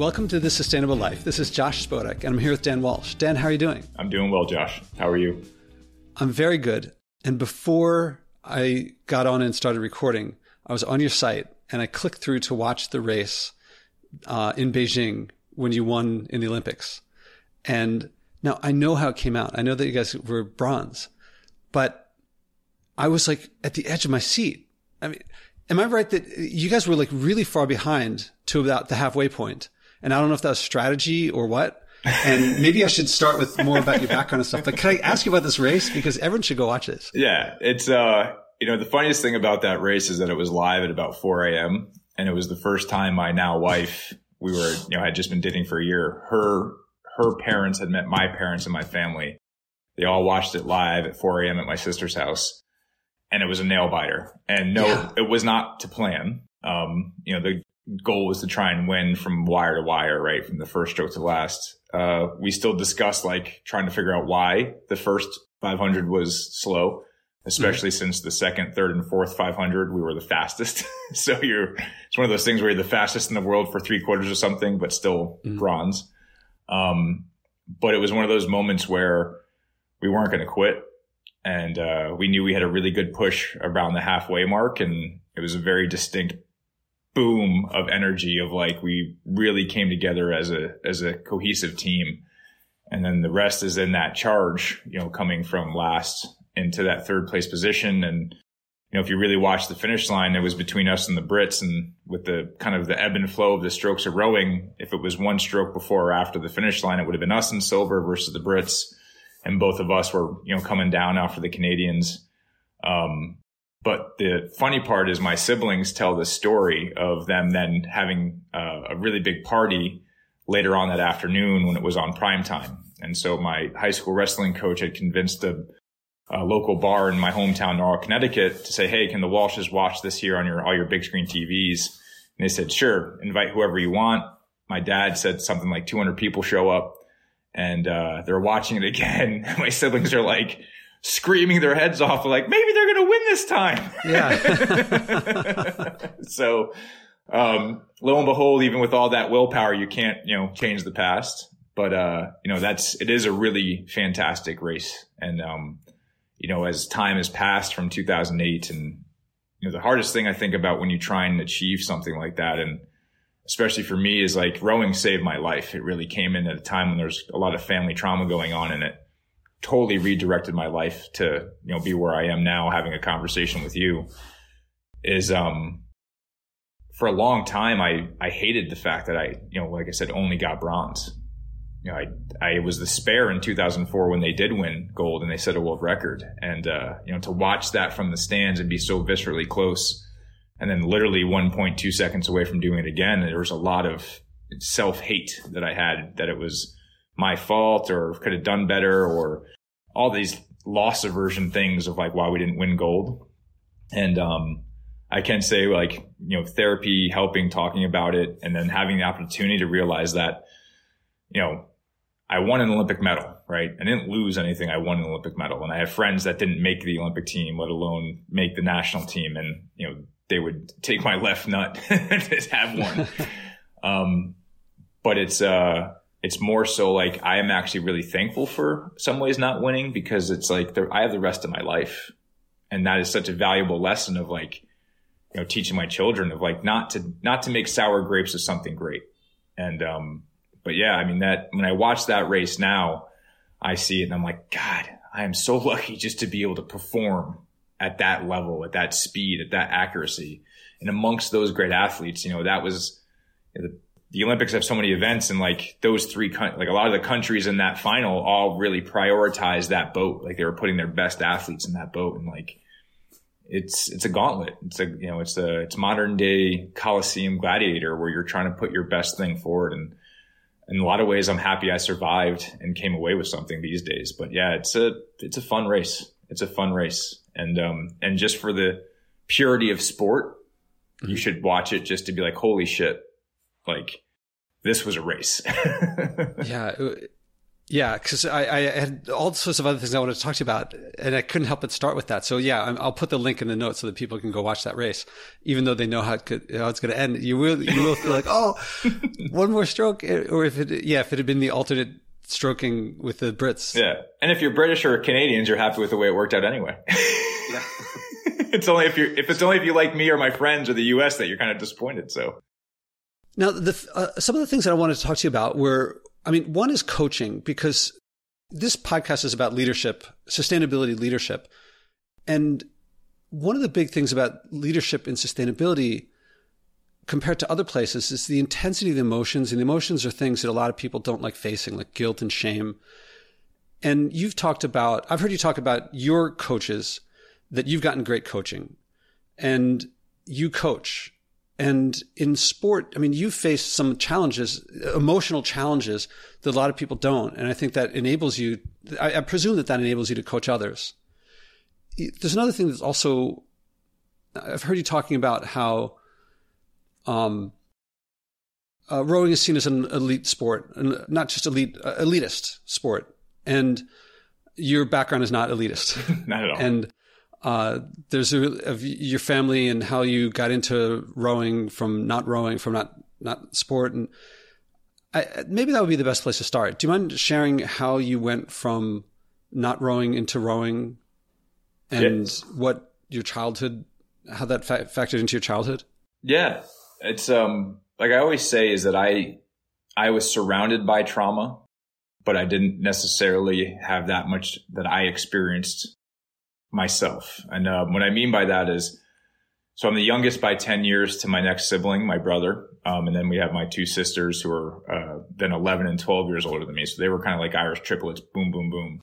Welcome to The Sustainable Life. This is Josh Spodek, and I'm here with Dan Walsh. Dan, how are you doing? I'm doing well, Josh. How are you? I'm very good. And before I got on and started recording, I was on your site and I clicked through to watch the race uh, in Beijing when you won in the Olympics. And now I know how it came out. I know that you guys were bronze, but I was like at the edge of my seat. I mean, am I right that you guys were like really far behind to about the halfway point? And I don't know if that was strategy or what. and maybe I should start with more about your background and stuff. But can I ask you about this race because everyone should go watch this? Yeah, it's uh, you know, the funniest thing about that race is that it was live at about 4 a.m. and it was the first time my now wife, we were, you know, had just been dating for a year. Her her parents had met my parents and my family. They all watched it live at 4 a.m. at my sister's house, and it was a nail biter. And no, yeah. it was not to plan. Um, you know, the goal was to try and win from wire to wire, right, from the first stroke to last. Uh, we still discussed like trying to figure out why the first 500 was slow, especially mm-hmm. since the second, third, and fourth 500 we were the fastest. so you're it's one of those things where you're the fastest in the world for three quarters or something, but still mm-hmm. bronze. Um, but it was one of those moments where we weren't going to quit. And uh, we knew we had a really good push around the halfway mark. And it was a very distinct boom of energy of like we really came together as a as a cohesive team. And then the rest is in that charge, you know, coming from last into that third place position and you know, if you really watch the finish line, it was between us and the Brits. And with the kind of the ebb and flow of the strokes of rowing, if it was one stroke before or after the finish line, it would have been us in silver versus the Brits. And both of us were, you know, coming down after the Canadians. Um, but the funny part is my siblings tell the story of them then having uh, a really big party later on that afternoon when it was on prime time. And so my high school wrestling coach had convinced the a local bar in my hometown, Norwalk, Connecticut, to say, "Hey, can the Walshes watch this here on your all your big screen TVs?" And they said, "Sure, invite whoever you want." My dad said something like 200 people show up, and uh, they're watching it again. my siblings are like screaming their heads off, like maybe they're going to win this time. Yeah. so, um, lo and behold, even with all that willpower, you can't you know change the past. But uh, you know that's it is a really fantastic race, and um, you know, as time has passed from 2008 and, you know, the hardest thing I think about when you try and achieve something like that and especially for me is like rowing saved my life. It really came in at a time when there's a lot of family trauma going on in it totally redirected my life to, you know, be where I am now having a conversation with you is, um, for a long time, I, I hated the fact that I, you know, like I said, only got bronze you know, I, I was the spare in 2004 when they did win gold and they set a world record. And, uh, you know, to watch that from the stands and be so viscerally close and then literally 1.2 seconds away from doing it again, there was a lot of self hate that I had that it was my fault or could have done better or all these loss aversion things of like why we didn't win gold. And, um, I can say like, you know, therapy, helping, talking about it, and then having the opportunity to realize that, you know, I won an Olympic medal, right? I didn't lose anything. I won an Olympic medal. And I have friends that didn't make the Olympic team, let alone make the national team. And, you know, they would take my left nut to have one. um, but it's, uh, it's more so like I am actually really thankful for some ways not winning because it's like I have the rest of my life. And that is such a valuable lesson of like, you know, teaching my children of like not to, not to make sour grapes of something great. And, um, but yeah, I mean that when I watch that race now, I see it and I'm like, God, I am so lucky just to be able to perform at that level, at that speed, at that accuracy. And amongst those great athletes, you know, that was you know, the, the, Olympics have so many events and like those three, like a lot of the countries in that final all really prioritized that boat. Like they were putting their best athletes in that boat and like, it's it's a gauntlet. It's a you know it's a it's modern day Coliseum gladiator where you're trying to put your best thing forward and in a lot of ways, I'm happy I survived and came away with something these days. But yeah, it's a it's a fun race. It's a fun race, and um and just for the purity of sport, mm-hmm. you should watch it just to be like, holy shit, like this was a race. yeah, Yeah, because I, I, had all sorts of other things I wanted to talk to you about, and I couldn't help but start with that. So yeah, I'll put the link in the notes so that people can go watch that race, even though they know how, it could, how it's going to end. You will you will feel like, oh, one more stroke, eh, or if it yeah, if it had been the alternate stroking with the Brits. Yeah, and if you're British or Canadians, you're happy with the way it worked out anyway. yeah. it's only if you if it's only if you like me or my friends or the U.S. that you're kind of disappointed. So now, the, uh, some of the things that I wanted to talk to you about were I mean, one is coaching because this podcast is about leadership, sustainability leadership. And one of the big things about leadership and sustainability compared to other places is the intensity of the emotions. And the emotions are things that a lot of people don't like facing, like guilt and shame. And you've talked about, I've heard you talk about your coaches that you've gotten great coaching and you coach and in sport, I mean, you've faced some challenges, emotional challenges that a lot of people don't. And I think that enables you, I, I presume that that enables you to coach others. There's another thing that's also, I've heard you talking about how, um, uh, rowing is seen as an elite sport, and not just elite, uh, elitist sport. And your background is not elitist. not at all. And uh, there's a, of your family and how you got into rowing from not rowing from not not sport and I, maybe that would be the best place to start. Do you mind sharing how you went from not rowing into rowing and yes. what your childhood how that fa- factored into your childhood? Yeah, it's um like I always say is that I I was surrounded by trauma, but I didn't necessarily have that much that I experienced myself. And uh, what I mean by that is, so I'm the youngest by 10 years to my next sibling, my brother. Um, and then we have my two sisters who are uh, then 11 and 12 years older than me. So they were kind of like Irish triplets, boom, boom, boom.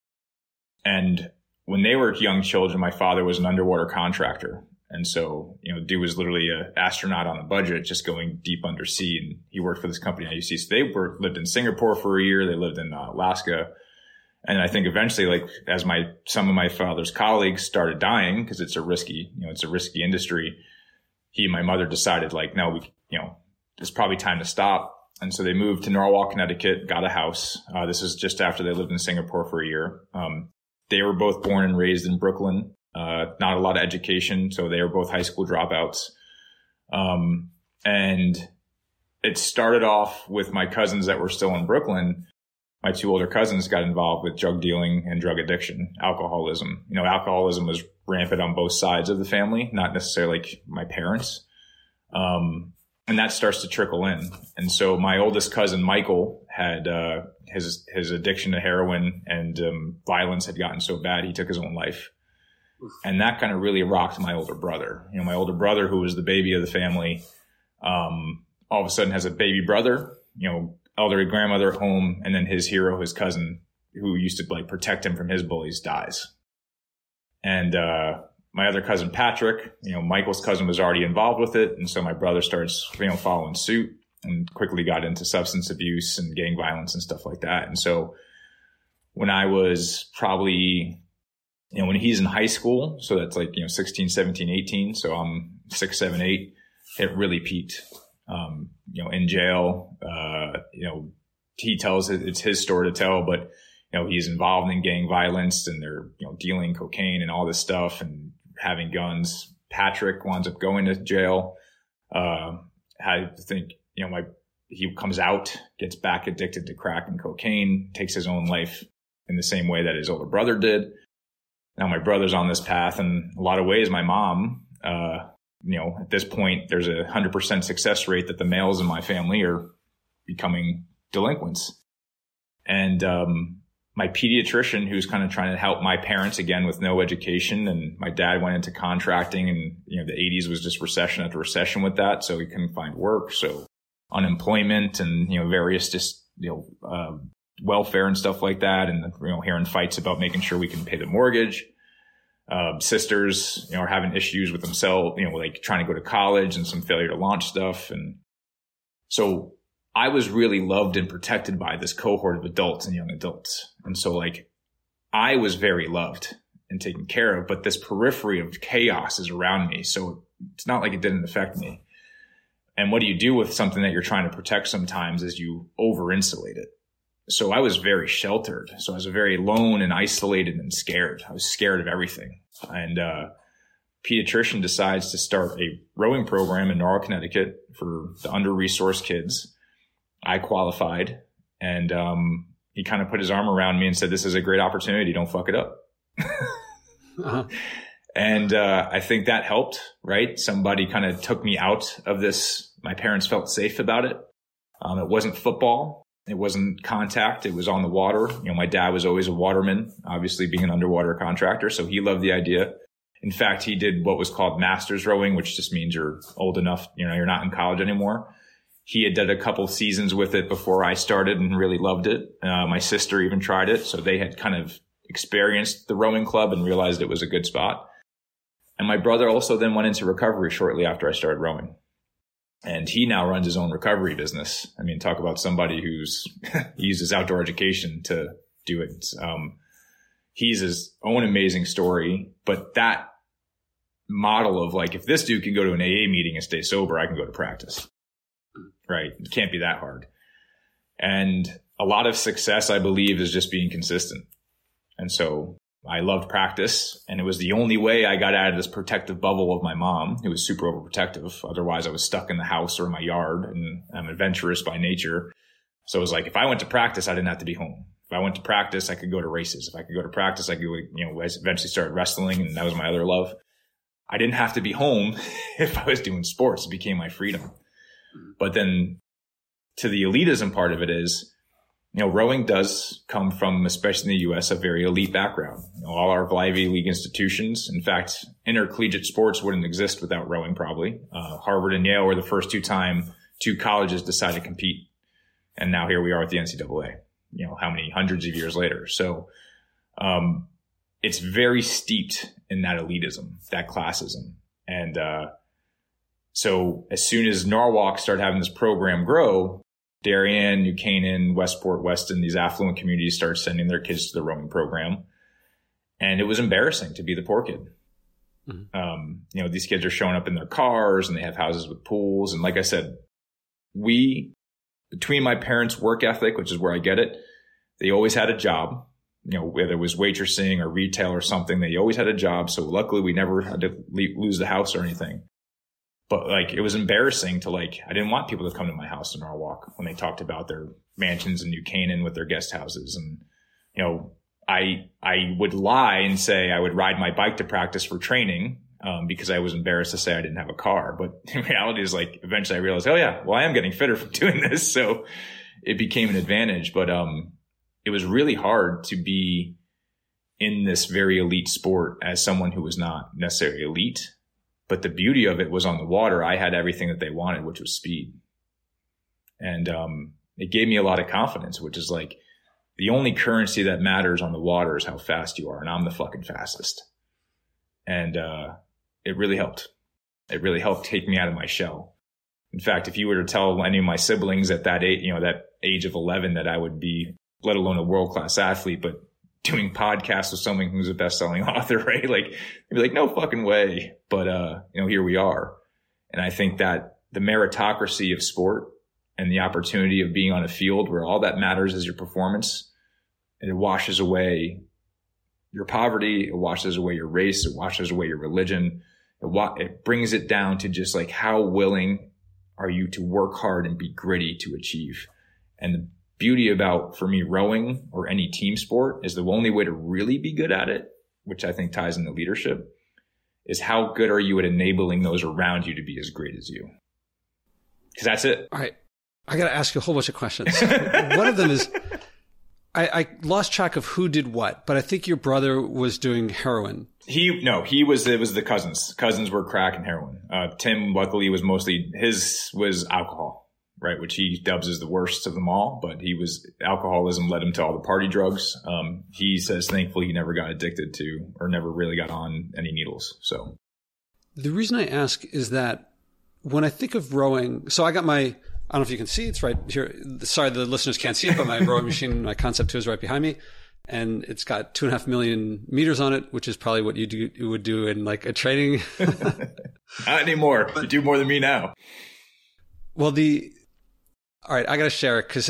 And when they were young children, my father was an underwater contractor. And so, you know, dude was literally an astronaut on a budget, just going deep undersea. And he worked for this company at UC. So they were, lived in Singapore for a year. They lived in uh, Alaska. And I think eventually, like as my some of my father's colleagues started dying because it's a risky, you know, it's a risky industry. He and my mother decided, like, no, we, you know, it's probably time to stop. And so they moved to Norwalk, Connecticut, got a house. Uh, this is just after they lived in Singapore for a year. Um, they were both born and raised in Brooklyn. Uh, not a lot of education, so they were both high school dropouts. Um, and it started off with my cousins that were still in Brooklyn my two older cousins got involved with drug dealing and drug addiction, alcoholism. You know, alcoholism was rampant on both sides of the family, not necessarily like my parents. Um, and that starts to trickle in. And so my oldest cousin, Michael, had, uh, his, his addiction to heroin and, um, violence had gotten so bad he took his own life. And that kind of really rocked my older brother. You know, my older brother, who was the baby of the family, um, all of a sudden has a baby brother, you know, elderly grandmother at home, and then his hero, his cousin, who used to like protect him from his bullies, dies. And uh, my other cousin Patrick, you know, Michael's cousin was already involved with it, and so my brother starts, you know, following suit and quickly got into substance abuse and gang violence and stuff like that. And so when I was probably, you know, when he's in high school, so that's like, you know, 16, 17, 18. So I'm six, seven, eight, it really peaked um, you know, in jail. Uh, you know, he tells it, it's his story to tell, but you know, he's involved in gang violence and they're, you know, dealing cocaine and all this stuff and having guns. Patrick winds up going to jail. Uh, I think, you know, my, he comes out, gets back addicted to crack and cocaine, takes his own life in the same way that his older brother did. Now my brother's on this path and a lot of ways my mom, uh, you know, at this point, there's a hundred percent success rate that the males in my family are becoming delinquents. And, um, my pediatrician who's kind of trying to help my parents again with no education and my dad went into contracting and you know the 80s was just recession after recession with that so he couldn't find work so unemployment and you know various just you know uh, welfare and stuff like that and you know hearing fights about making sure we can pay the mortgage uh, sisters, you know, are having issues with themselves, you know, like trying to go to college and some failure to launch stuff. And so I was really loved and protected by this cohort of adults and young adults. And so like I was very loved and taken care of, but this periphery of chaos is around me. So it's not like it didn't affect me. And what do you do with something that you're trying to protect sometimes is you over insulate it. So I was very sheltered. So I was very alone and isolated and scared. I was scared of everything. And, uh, pediatrician decides to start a rowing program in Norwalk, Connecticut for the under resourced kids. I qualified and, um, he kind of put his arm around me and said, this is a great opportunity. Don't fuck it up. uh-huh. And, uh, I think that helped, right? Somebody kind of took me out of this. My parents felt safe about it. Um, it wasn't football. It wasn't contact. It was on the water. You know, my dad was always a waterman, obviously being an underwater contractor. So he loved the idea. In fact, he did what was called masters rowing, which just means you're old enough, you know, you're not in college anymore. He had done a couple seasons with it before I started and really loved it. Uh, my sister even tried it. So they had kind of experienced the rowing club and realized it was a good spot. And my brother also then went into recovery shortly after I started rowing. And he now runs his own recovery business. I mean, talk about somebody who's uses outdoor education to do it. Um, he's his own amazing story, but that model of like, if this dude can go to an AA meeting and stay sober, I can go to practice. Right. It can't be that hard. And a lot of success, I believe, is just being consistent. And so I loved practice and it was the only way I got out of this protective bubble of my mom, who was super overprotective. Otherwise I was stuck in the house or in my yard and I'm adventurous by nature. So it was like, if I went to practice, I didn't have to be home. If I went to practice, I could go to races. If I could go to practice, I could, you know, I eventually started wrestling and that was my other love. I didn't have to be home if I was doing sports. It became my freedom. Hmm. But then to the elitism part of it is, you know, rowing does come from, especially in the U.S., a very elite background. You know, all our Ivy League institutions, in fact, intercollegiate sports wouldn't exist without rowing. Probably uh, Harvard and Yale were the first two time two colleges decided to compete, and now here we are at the NCAA. You know, how many hundreds of years later? So, um, it's very steeped in that elitism, that classism, and uh, so as soon as Norwalk started having this program grow, Darien, New Canaan, Westport, Weston, these affluent communities started sending their kids to the rowing program. And it was embarrassing to be the poor kid. Mm-hmm. Um, you know, these kids are showing up in their cars and they have houses with pools. And like I said, we, between my parents' work ethic, which is where I get it, they always had a job. You know, whether it was waitressing or retail or something, they always had a job. So luckily we never had to lose the house or anything but like it was embarrassing to like I didn't want people to come to my house in Norwalk when they talked about their mansions in New Canaan with their guest houses. And you know I I would lie and say I would ride my bike to practice for training um, because I was embarrassed to say I didn't have a car. But in reality is like eventually I realized oh yeah well I am getting fitter from doing this. So it became an advantage. But um it was really hard to be in this very elite sport as someone who was not necessarily elite but the beauty of it was on the water. I had everything that they wanted, which was speed. And, um, it gave me a lot of confidence, which is like the only currency that matters on the water is how fast you are. And I'm the fucking fastest. And, uh, it really helped. It really helped take me out of my shell. In fact, if you were to tell any of my siblings at that age, you know, that age of 11 that I would be, let alone a world class athlete, but doing podcasts with someone who's a best-selling author, right? Like, be like, no fucking way. But, uh, you know, here we are. And I think that the meritocracy of sport and the opportunity of being on a field where all that matters is your performance, it washes away your poverty. It washes away your race. It washes away your religion. It, wa- it brings it down to just like how willing are you to work hard and be gritty to achieve. And the beauty about for me rowing or any team sport is the only way to really be good at it, which I think ties into leadership, is how good are you at enabling those around you to be as great as you? Because that's it. All right. I got to ask you a whole bunch of questions. One of them is I, I, lost track of who did what, but I think your brother was doing heroin. He no, he was it was the cousins. Cousins were crack and heroin. Uh, Tim luckily was mostly his was alcohol right, which he dubs as the worst of them all. But he was alcoholism led him to all the party drugs. Um, he says thankfully he never got addicted to or never really got on any needles. So the reason I ask is that when I think of rowing, so I got my I don't know if you can see it's right here. Sorry, the listeners can't see it, but my rowing machine, my concept two is right behind me. And it's got two and a half million meters on it, which is probably what you do you would do in like a training. Not anymore. But, you do more than me now. Well, the All right, I got to share it because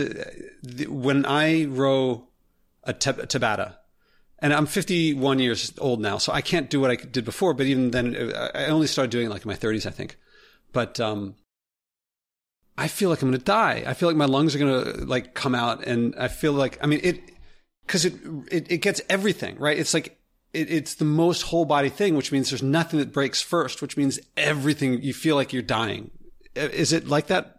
when I row a Tabata, and I'm 51 years old now, so I can't do what I did before. But even then, I only started doing it like in my 30s, I think. But um, I feel like I'm going to die. I feel like my lungs are going to like come out, and I feel like I mean it because it, it it gets everything right. It's like it, it's the most whole body thing, which means there's nothing that breaks first, which means everything you feel like you're dying. Is it like that?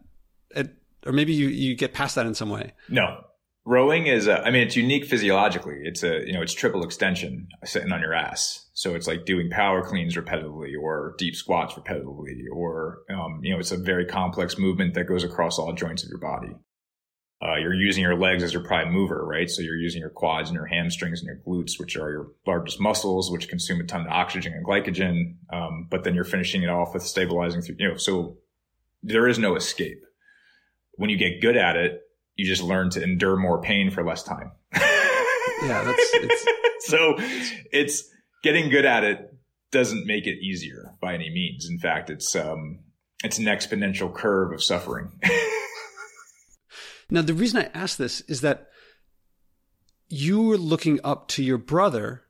Or maybe you, you get past that in some way. No, rowing is a, I mean it's unique physiologically. It's a you know it's triple extension sitting on your ass. So it's like doing power cleans repetitively or deep squats repetitively or um, you know it's a very complex movement that goes across all joints of your body. Uh, you're using your legs as your prime mover right? So you're using your quads and your hamstrings and your glutes which are your largest muscles which consume a ton of oxygen and glycogen. Um, but then you're finishing it off with stabilizing through you know so there is no escape when you get good at it you just learn to endure more pain for less time. yeah, that's it's, so it's getting good at it doesn't make it easier by any means. In fact, it's um it's an exponential curve of suffering. now, the reason I ask this is that you were looking up to your brother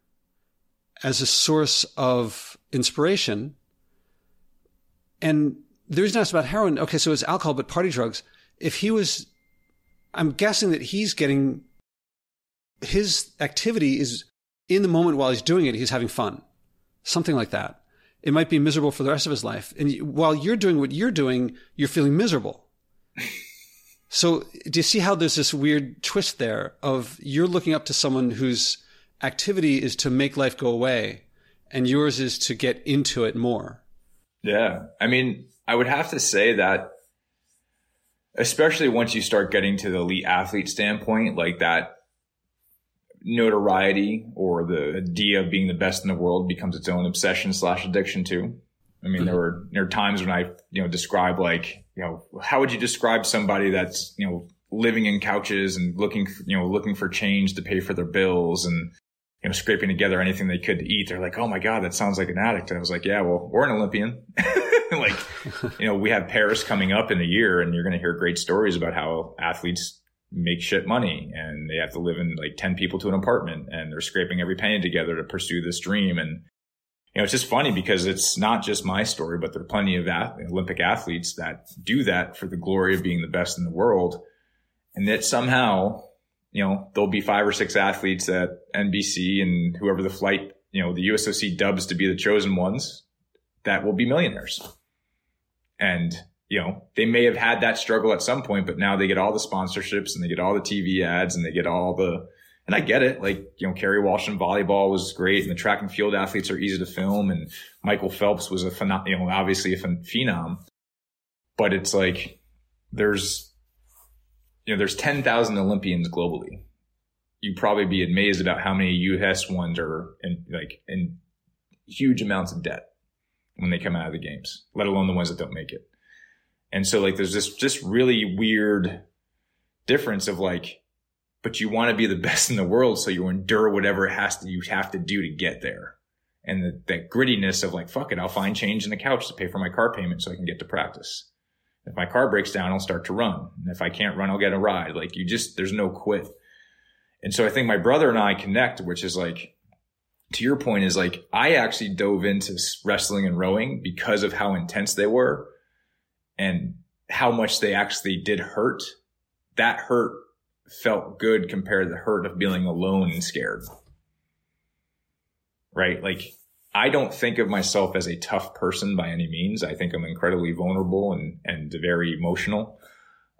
as a source of inspiration. And the reason I asked about heroin, okay, so it's alcohol, but party drugs. If he was I'm guessing that he's getting his activity is in the moment while he's doing it, he's having fun. Something like that. It might be miserable for the rest of his life. And while you're doing what you're doing, you're feeling miserable. so do you see how there's this weird twist there of you're looking up to someone whose activity is to make life go away and yours is to get into it more? Yeah. I mean, I would have to say that especially once you start getting to the elite athlete standpoint, like that notoriety or the idea of being the best in the world becomes its own obsession slash addiction too. I mean, mm-hmm. there were there are times when I you know describe like you know how would you describe somebody that's you know living in couches and looking you know looking for change to pay for their bills and you know scraping together anything they could to eat. They're like, oh my god, that sounds like an addict. And I was like, yeah, well, we're an Olympian. like, you know, we have Paris coming up in a year and you're going to hear great stories about how athletes make shit money and they have to live in like 10 people to an apartment and they're scraping every penny together to pursue this dream. And, you know, it's just funny because it's not just my story, but there are plenty of Olympic athletes that do that for the glory of being the best in the world. And that somehow, you know, there'll be five or six athletes at NBC and whoever the flight, you know, the USOC dubs to be the chosen ones that will be millionaires. And, you know, they may have had that struggle at some point, but now they get all the sponsorships and they get all the TV ads and they get all the, and I get it. Like, you know, Kerri Walsh in volleyball was great and the track and field athletes are easy to film and Michael Phelps was a phenom, you know, obviously a phenom, but it's like there's, you know, there's 10,000 Olympians globally. You'd probably be amazed about how many US ones are in like in huge amounts of debt when they come out of the games, let alone the ones that don't make it. And so like there's this just really weird difference of like, but you want to be the best in the world, so you endure whatever it has to you have to do to get there. And the, that grittiness of like, fuck it, I'll find change in the couch to pay for my car payment so I can get to practice. If my car breaks down, I'll start to run. And if I can't run, I'll get a ride. Like you just, there's no quit. And so I think my brother and I connect, which is like, to your point is like I actually dove into wrestling and rowing because of how intense they were and how much they actually did hurt. That hurt felt good compared to the hurt of being alone and scared. Right? Like I don't think of myself as a tough person by any means. I think I'm incredibly vulnerable and and very emotional.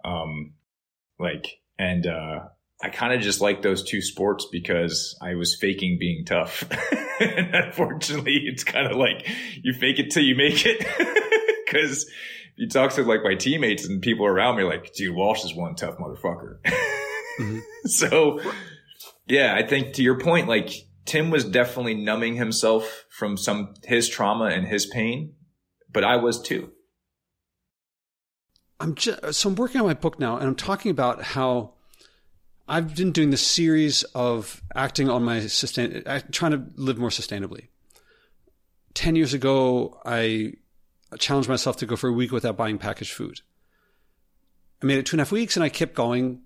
Um like and uh I kind of just like those two sports because I was faking being tough. and unfortunately, it's kind of like you fake it till you make it. Cause you talk to like my teammates and people around me like, dude, Walsh is one tough motherfucker. mm-hmm. So yeah, I think to your point, like Tim was definitely numbing himself from some, his trauma and his pain, but I was too. I'm just, so I'm working on my book now and I'm talking about how I've been doing this series of acting on my sustain, uh, trying to live more sustainably. 10 years ago, I challenged myself to go for a week without buying packaged food. I made it two and a half weeks and I kept going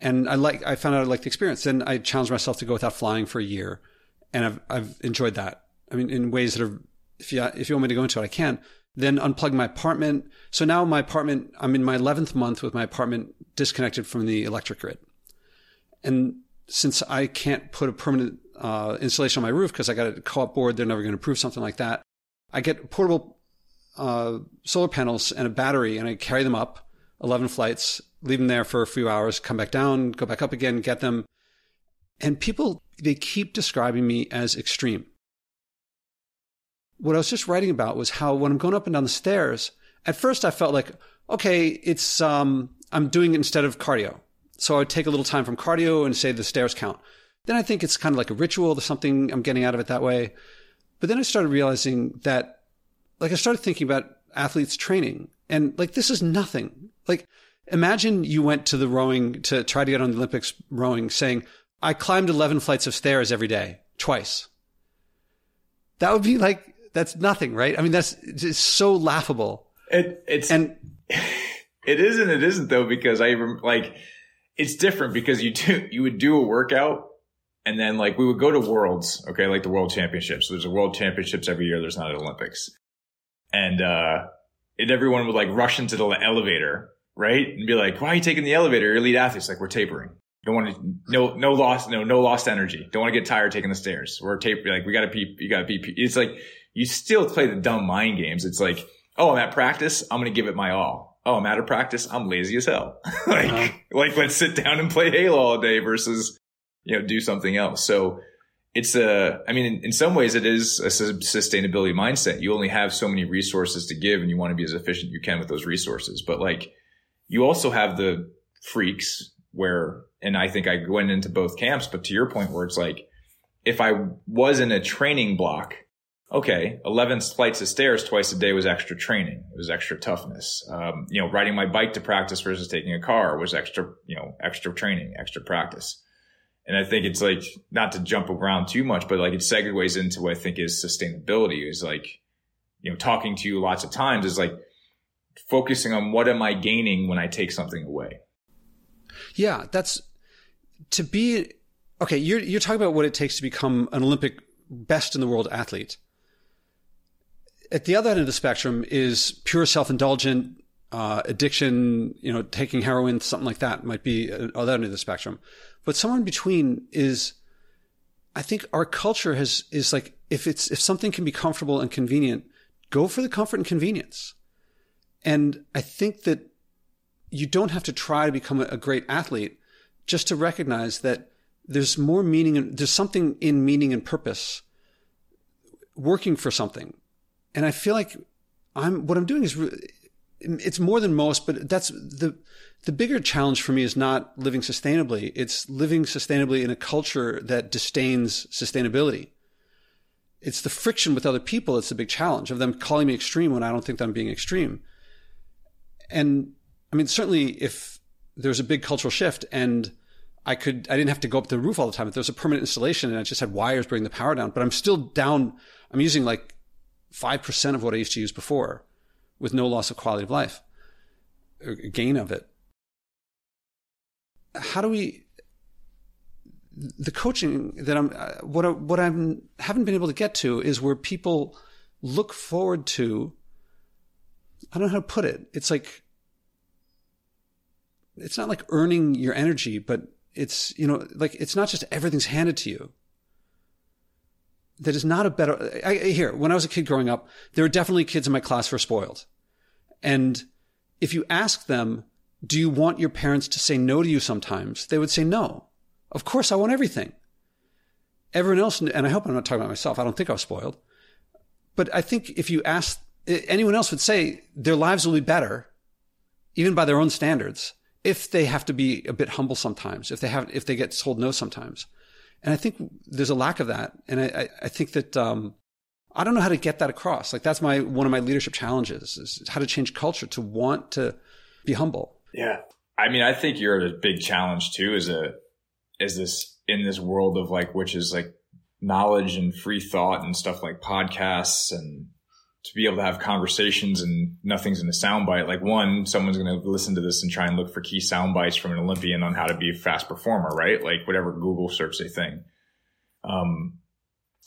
and I like, I found out I liked the experience. Then I challenged myself to go without flying for a year and I've, I've enjoyed that. I mean, in ways that are, if you, if you want me to go into it, I can. Then unplug my apartment. So now my apartment, I'm in my 11th month with my apartment disconnected from the electric grid. And since I can't put a permanent uh, installation on my roof because I got a co-op board, they're never going to approve something like that. I get portable uh, solar panels and a battery, and I carry them up 11 flights, leave them there for a few hours, come back down, go back up again, get them. And people, they keep describing me as extreme. What I was just writing about was how when I'm going up and down the stairs, at first I felt like, okay, it's, um, I'm doing it instead of cardio. So I would take a little time from cardio and say the stairs count. Then I think it's kind of like a ritual. There's something I'm getting out of it that way. But then I started realizing that, like, I started thinking about athletes training and like, this is nothing. Like, imagine you went to the rowing to try to get on the Olympics rowing saying, I climbed 11 flights of stairs every day, twice. That would be like, that's nothing, right? I mean, that's it's so laughable. It, it's, and it isn't, it isn't though, because I like, it's different because you do, you would do a workout and then like we would go to worlds, okay, like the world championships. So there's a world championships every year. There's not an Olympics. And, uh, and everyone would like rush into the elevator, right? And be like, why are you taking the elevator? You're elite athletes. Like we're tapering. Don't want to, no, no lost, no, no lost energy. Don't want to get tired taking the stairs. We're tapering. Like we got to be, you got to be, it's like you still play the dumb mind games. It's like, oh, I'm at practice. I'm going to give it my all. Oh, I'm out of practice. I'm lazy as hell. like, uh-huh. like let's sit down and play Halo all day versus, you know, do something else. So it's a, I mean, in, in some ways it is a sustainability mindset. You only have so many resources to give and you want to be as efficient you can with those resources. But like you also have the freaks where, and I think I went into both camps, but to your point where it's like, if I was in a training block, okay, 11 flights of stairs twice a day was extra training. It was extra toughness. Um, you know, riding my bike to practice versus taking a car was extra, you know, extra training, extra practice. And I think it's like not to jump around too much, but like it segues into what I think is sustainability is like, you know, talking to you lots of times is like focusing on what am I gaining when I take something away. Yeah, that's to be okay. You're you're talking about what it takes to become an Olympic best in the world athlete. At the other end of the spectrum is pure self indulgent uh, addiction. You know, taking heroin, something like that might be the other end of the spectrum. But somewhere in between is, I think our culture has, is like, if it's, if something can be comfortable and convenient, go for the comfort and convenience. And I think that you don't have to try to become a great athlete just to recognize that there's more meaning, there's something in meaning and purpose working for something. And I feel like I'm, what I'm doing is, it's more than most, but that's the, the bigger challenge for me is not living sustainably. It's living sustainably in a culture that disdains sustainability. It's the friction with other people that's the big challenge of them calling me extreme when I don't think that I'm being extreme. And I mean, certainly if there's a big cultural shift and I could, I didn't have to go up the roof all the time. If there was a permanent installation and I just had wires bringing the power down, but I'm still down. I'm using like 5% of what I used to use before with no loss of quality of life, or gain of it how do we the coaching that I'm uh, what I, what I haven't been able to get to is where people look forward to. I don't know how to put it. It's like it's not like earning your energy, but it's you know like it's not just everything's handed to you. That is not a better. I, here, when I was a kid growing up, there were definitely kids in my class who were spoiled, and if you ask them do you want your parents to say no to you sometimes? They would say no. Of course, I want everything. Everyone else, and I hope I'm not talking about myself. I don't think I was spoiled. But I think if you ask anyone else would say their lives will be better, even by their own standards, if they have to be a bit humble sometimes, if they have, if they get told no sometimes. And I think there's a lack of that. And I, I think that, um, I don't know how to get that across. Like that's my, one of my leadership challenges is how to change culture to want to be humble yeah. I mean, I think you're a big challenge too, is a, is this, in this world of like, which is like knowledge and free thought and stuff like podcasts and, to be able to have conversations and nothing's in a soundbite. Like one, someone's going to listen to this and try and look for key sound bites from an Olympian on how to be a fast performer, right? Like whatever Google search they thing. Um,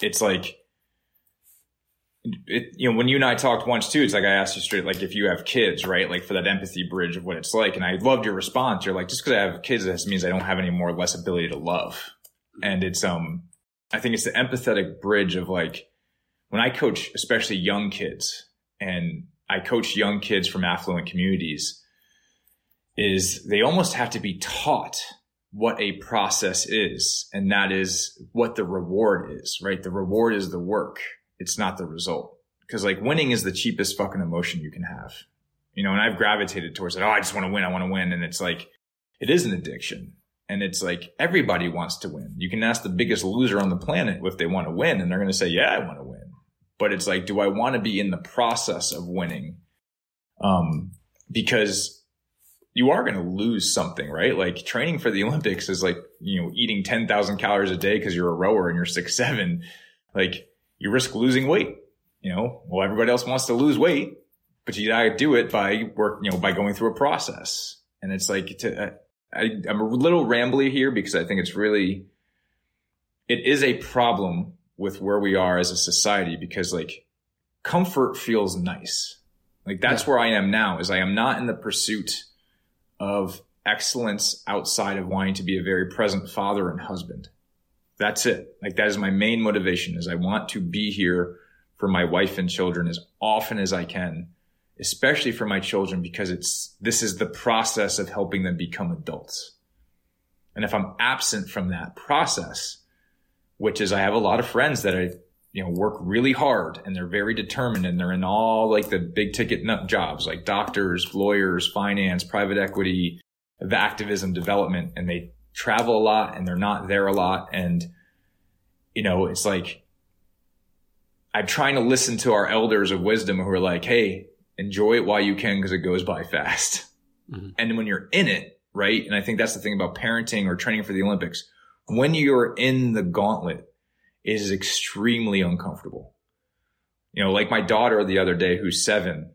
it's like, it, you know, when you and I talked once too, it's like I asked you straight, like if you have kids, right? Like for that empathy bridge of what it's like. And I loved your response. You're like, just because I have kids, this means I don't have any more or less ability to love. And it's, um, I think it's the empathetic bridge of like, when I coach, especially young kids, and I coach young kids from affluent communities, is they almost have to be taught what a process is. And that is what the reward is, right? The reward is the work. It's not the result. Cause like winning is the cheapest fucking emotion you can have. You know, and I've gravitated towards it. Oh, I just want to win. I want to win. And it's like, it is an addiction. And it's like everybody wants to win. You can ask the biggest loser on the planet if they want to win, and they're going to say, Yeah, I want to win. But it's like, do I want to be in the process of winning? Um, because you are going to lose something, right? Like training for the Olympics is like, you know, eating 10,000 calories a day because you're a rower and you're six, seven. Like you risk losing weight, you know, well, everybody else wants to lose weight, but you gotta do it by work, you know, by going through a process. And it's like, to, I, I'm a little rambly here because I think it's really, it is a problem with where we are as a society because like comfort feels nice. Like that's yeah. where I am now is I am not in the pursuit of excellence outside of wanting to be a very present father and husband. That's it. Like that is my main motivation is I want to be here for my wife and children as often as I can especially for my children, because it's, this is the process of helping them become adults. And if I'm absent from that process, which is I have a lot of friends that I, you know, work really hard and they're very determined and they're in all like the big ticket jobs like doctors, lawyers, finance, private equity, the activism development, and they travel a lot and they're not there a lot. And, you know, it's like, I'm trying to listen to our elders of wisdom who are like, Hey, enjoy it while you can because it goes by fast. Mm-hmm. And when you're in it, right? And I think that's the thing about parenting or training for the Olympics. When you're in the gauntlet, it is extremely uncomfortable. You know, like my daughter the other day, who's seven,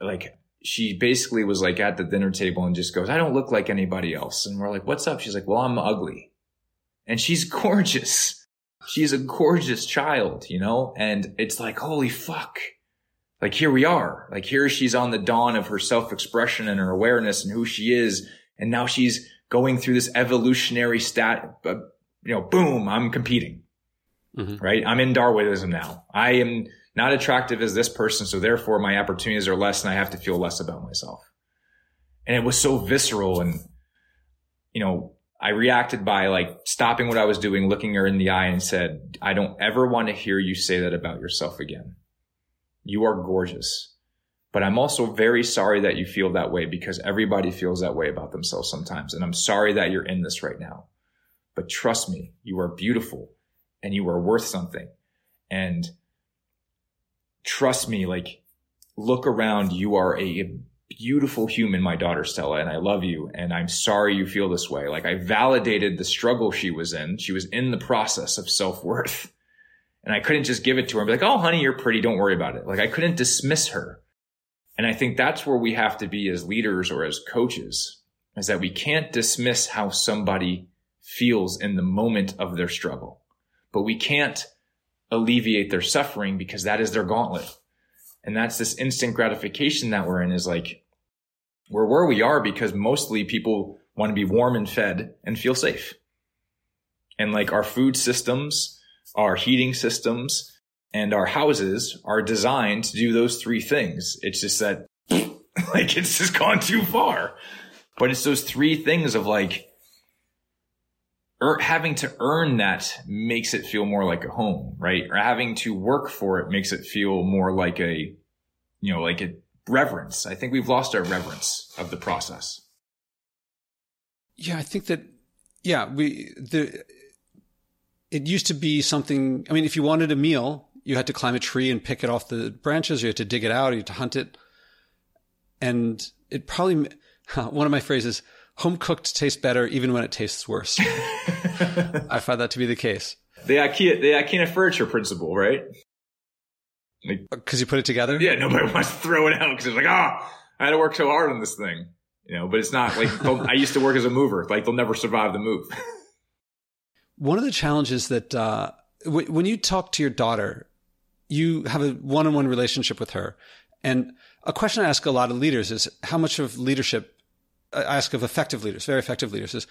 like she basically was like at the dinner table and just goes, I don't look like anybody else. And we're like, what's up? She's like, well, I'm ugly. And she's gorgeous. She's a gorgeous child, you know? And it's like, holy fuck like here we are. Like here she's on the dawn of her self-expression and her awareness and who she is. And now she's going through this evolutionary stat, uh, you know, boom, I'm competing, mm-hmm. right? I'm in Darwinism now. I am not attractive as this person. So therefore my opportunities are less and I have to feel less about myself. And it was so visceral. And, you know, I reacted by like stopping what I was doing, looking her in the eye and said, I don't ever want to hear you say that about yourself again. You are gorgeous. But I'm also very sorry that you feel that way because everybody feels that way about themselves sometimes. And I'm sorry that you're in this right now. But trust me, you are beautiful and you are worth something. And trust me, like look around. You are a beautiful human, my daughter Stella, and I love you. And I'm sorry you feel this way. Like I validated the struggle she was in. She was in the process of self worth. And I couldn't just give it to her and be like, oh, honey, you're pretty. Don't worry about it. Like I couldn't dismiss her. And I think that's where we have to be as leaders or as coaches is that we can't dismiss how somebody feels in the moment of their struggle, but we can't alleviate their suffering because that is their gauntlet. And that's this instant gratification that we're in is like, we're where we are because mostly people want to be warm and fed and feel safe. And like our food systems, our heating systems and our houses are designed to do those three things. It's just that like it's just gone too far. But it's those three things of like er, having to earn that makes it feel more like a home, right? Or having to work for it makes it feel more like a, you know, like a reverence. I think we've lost our reverence of the process. Yeah, I think that, yeah, we, the, it used to be something. I mean, if you wanted a meal, you had to climb a tree and pick it off the branches. Or you had to dig it out. Or you had to hunt it. And it probably, one of my phrases, home cooked tastes better even when it tastes worse. I find that to be the case. The IKEA, the IKEA furniture principle, right? Because like, you put it together? Yeah, nobody wants to throw it out because it's like, ah, oh, I had to work so hard on this thing. You know, but it's not like I used to work as a mover. Like they'll never survive the move. One of the challenges that uh, w- when you talk to your daughter, you have a one-on-one relationship with her, and a question I ask a lot of leaders is how much of leadership I ask of effective leaders, very effective leaders, is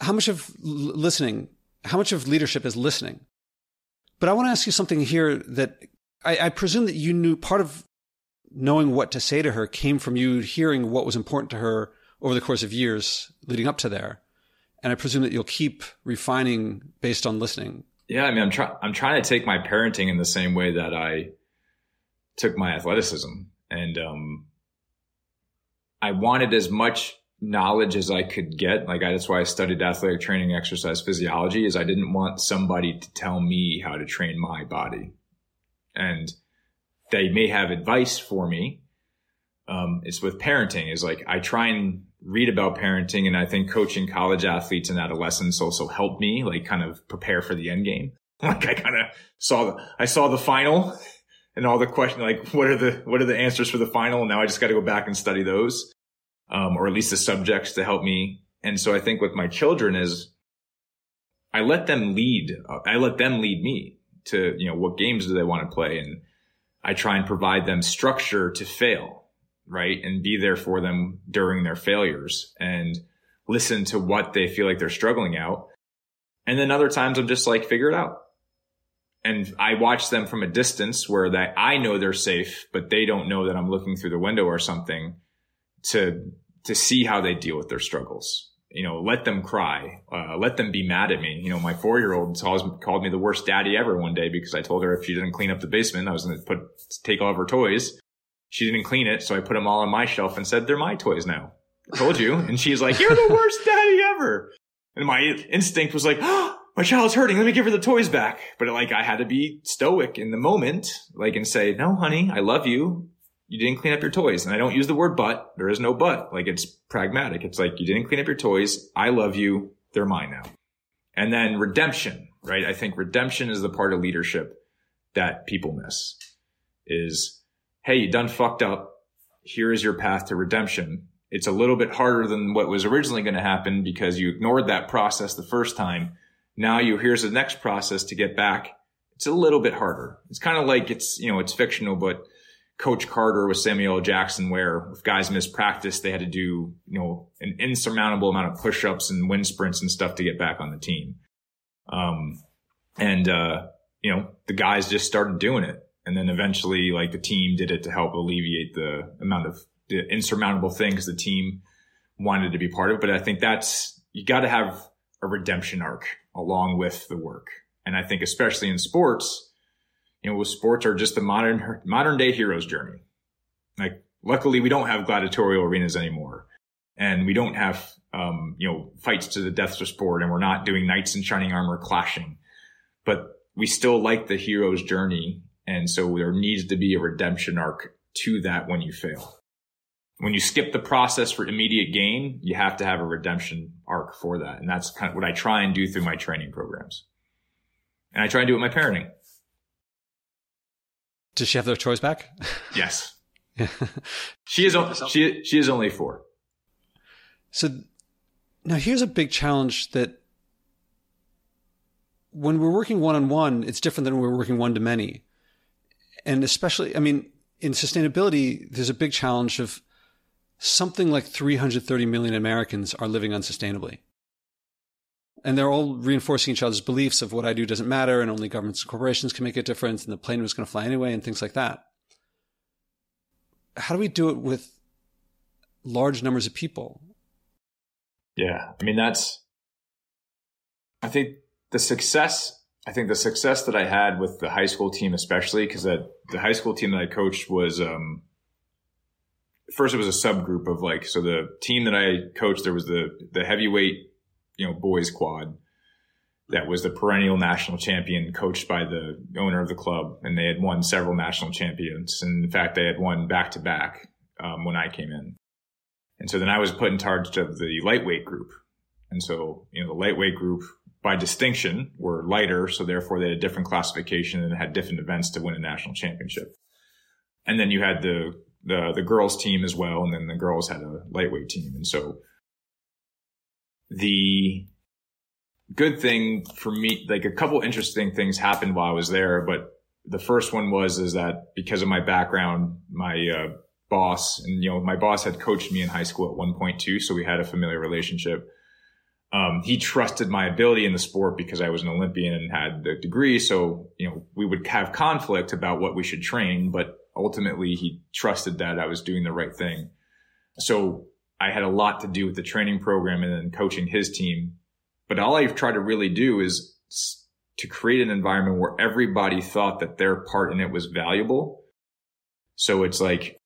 how much of listening, how much of leadership is listening. But I want to ask you something here that I, I presume that you knew part of knowing what to say to her came from you hearing what was important to her over the course of years leading up to there. And I presume that you'll keep refining based on listening. Yeah, I mean, I'm trying. I'm trying to take my parenting in the same way that I took my athleticism, and um, I wanted as much knowledge as I could get. Like I, that's why I studied athletic training, exercise physiology, is I didn't want somebody to tell me how to train my body, and they may have advice for me. Um, it's with parenting is like I try and read about parenting and I think coaching college athletes and adolescents also helped me like kind of prepare for the end game. Like I kind of saw the, I saw the final and all the questions, like what are the, what are the answers for the final? And now I just got to go back and study those. Um, or at least the subjects to help me. And so I think with my children is I let them lead. I let them lead me to, you know, what games do they want to play? And I try and provide them structure to fail, right? And be there for them during their failures and listen to what they feel like they're struggling out. And then other times I'm just like, figure it out. And I watch them from a distance where that I know they're safe, but they don't know that I'm looking through the window or something to, to see how they deal with their struggles you know, let them cry, uh, let them be mad at me. You know, my four year old called me the worst daddy ever one day because I told her if she didn't clean up the basement, I was going to put, take all of her toys. She didn't clean it. So I put them all on my shelf and said, they're my toys now. I told you. And she's like, you're the worst daddy ever. And my instinct was like, oh, my child's hurting. Let me give her the toys back. But like, I had to be stoic in the moment, like, and say, no, honey, I love you you didn't clean up your toys. And I don't use the word but. There is no but. Like it's pragmatic. It's like you didn't clean up your toys. I love you. They're mine now. And then redemption, right? I think redemption is the part of leadership that people miss is, Hey, you done fucked up. Here is your path to redemption. It's a little bit harder than what was originally going to happen because you ignored that process the first time. Now you, here's the next process to get back. It's a little bit harder. It's kind of like it's, you know, it's fictional, but Coach Carter with Samuel Jackson, where if guys missed practice, they had to do, you know, an insurmountable amount of push-ups and wind sprints and stuff to get back on the team. Um, and, uh, you know, the guys just started doing it. And then eventually, like the team did it to help alleviate the amount of the insurmountable things the team wanted to be part of. But I think that's, you got to have a redemption arc along with the work. And I think especially in sports, you know, sports are just the modern modern day hero's journey. Like, luckily, we don't have gladiatorial arenas anymore, and we don't have um, you know fights to the death of sport, and we're not doing knights in shining armor clashing, but we still like the hero's journey, and so there needs to be a redemption arc to that when you fail. When you skip the process for immediate gain, you have to have a redemption arc for that, and that's kind of what I try and do through my training programs, and I try and do it with my parenting. Does she have their toys back? Yes. she is she she is only four. So now here's a big challenge that when we're working one on one, it's different than when we're working one to many. And especially, I mean, in sustainability, there's a big challenge of something like 330 million Americans are living unsustainably and they're all reinforcing each other's beliefs of what I do doesn't matter and only governments and corporations can make a difference and the plane was going to fly anyway and things like that. How do we do it with large numbers of people? Yeah. I mean, that's, I think the success, I think the success that I had with the high school team, especially because the high school team that I coached was, um, first it was a subgroup of like, so the team that I coached, there was the, the heavyweight you know, boys quad that was the perennial national champion coached by the owner of the club. And they had won several national champions. And in fact, they had won back to back when I came in. And so then I was put in charge of the lightweight group. And so, you know, the lightweight group by distinction were lighter. So therefore they had a different classification and had different events to win a national championship. And then you had the, the, the girls team as well. And then the girls had a lightweight team. And so the good thing for me, like a couple interesting things happened while I was there, but the first one was, is that because of my background, my, uh, boss and, you know, my boss had coached me in high school at one point too. So we had a familiar relationship um, he trusted my ability in the sport because I was an Olympian and had the degree. So, you know, we would have conflict about what we should train, but ultimately he trusted that I was doing the right thing. So I had a lot to do with the training program and then coaching his team. But all I've tried to really do is to create an environment where everybody thought that their part in it was valuable. So it's like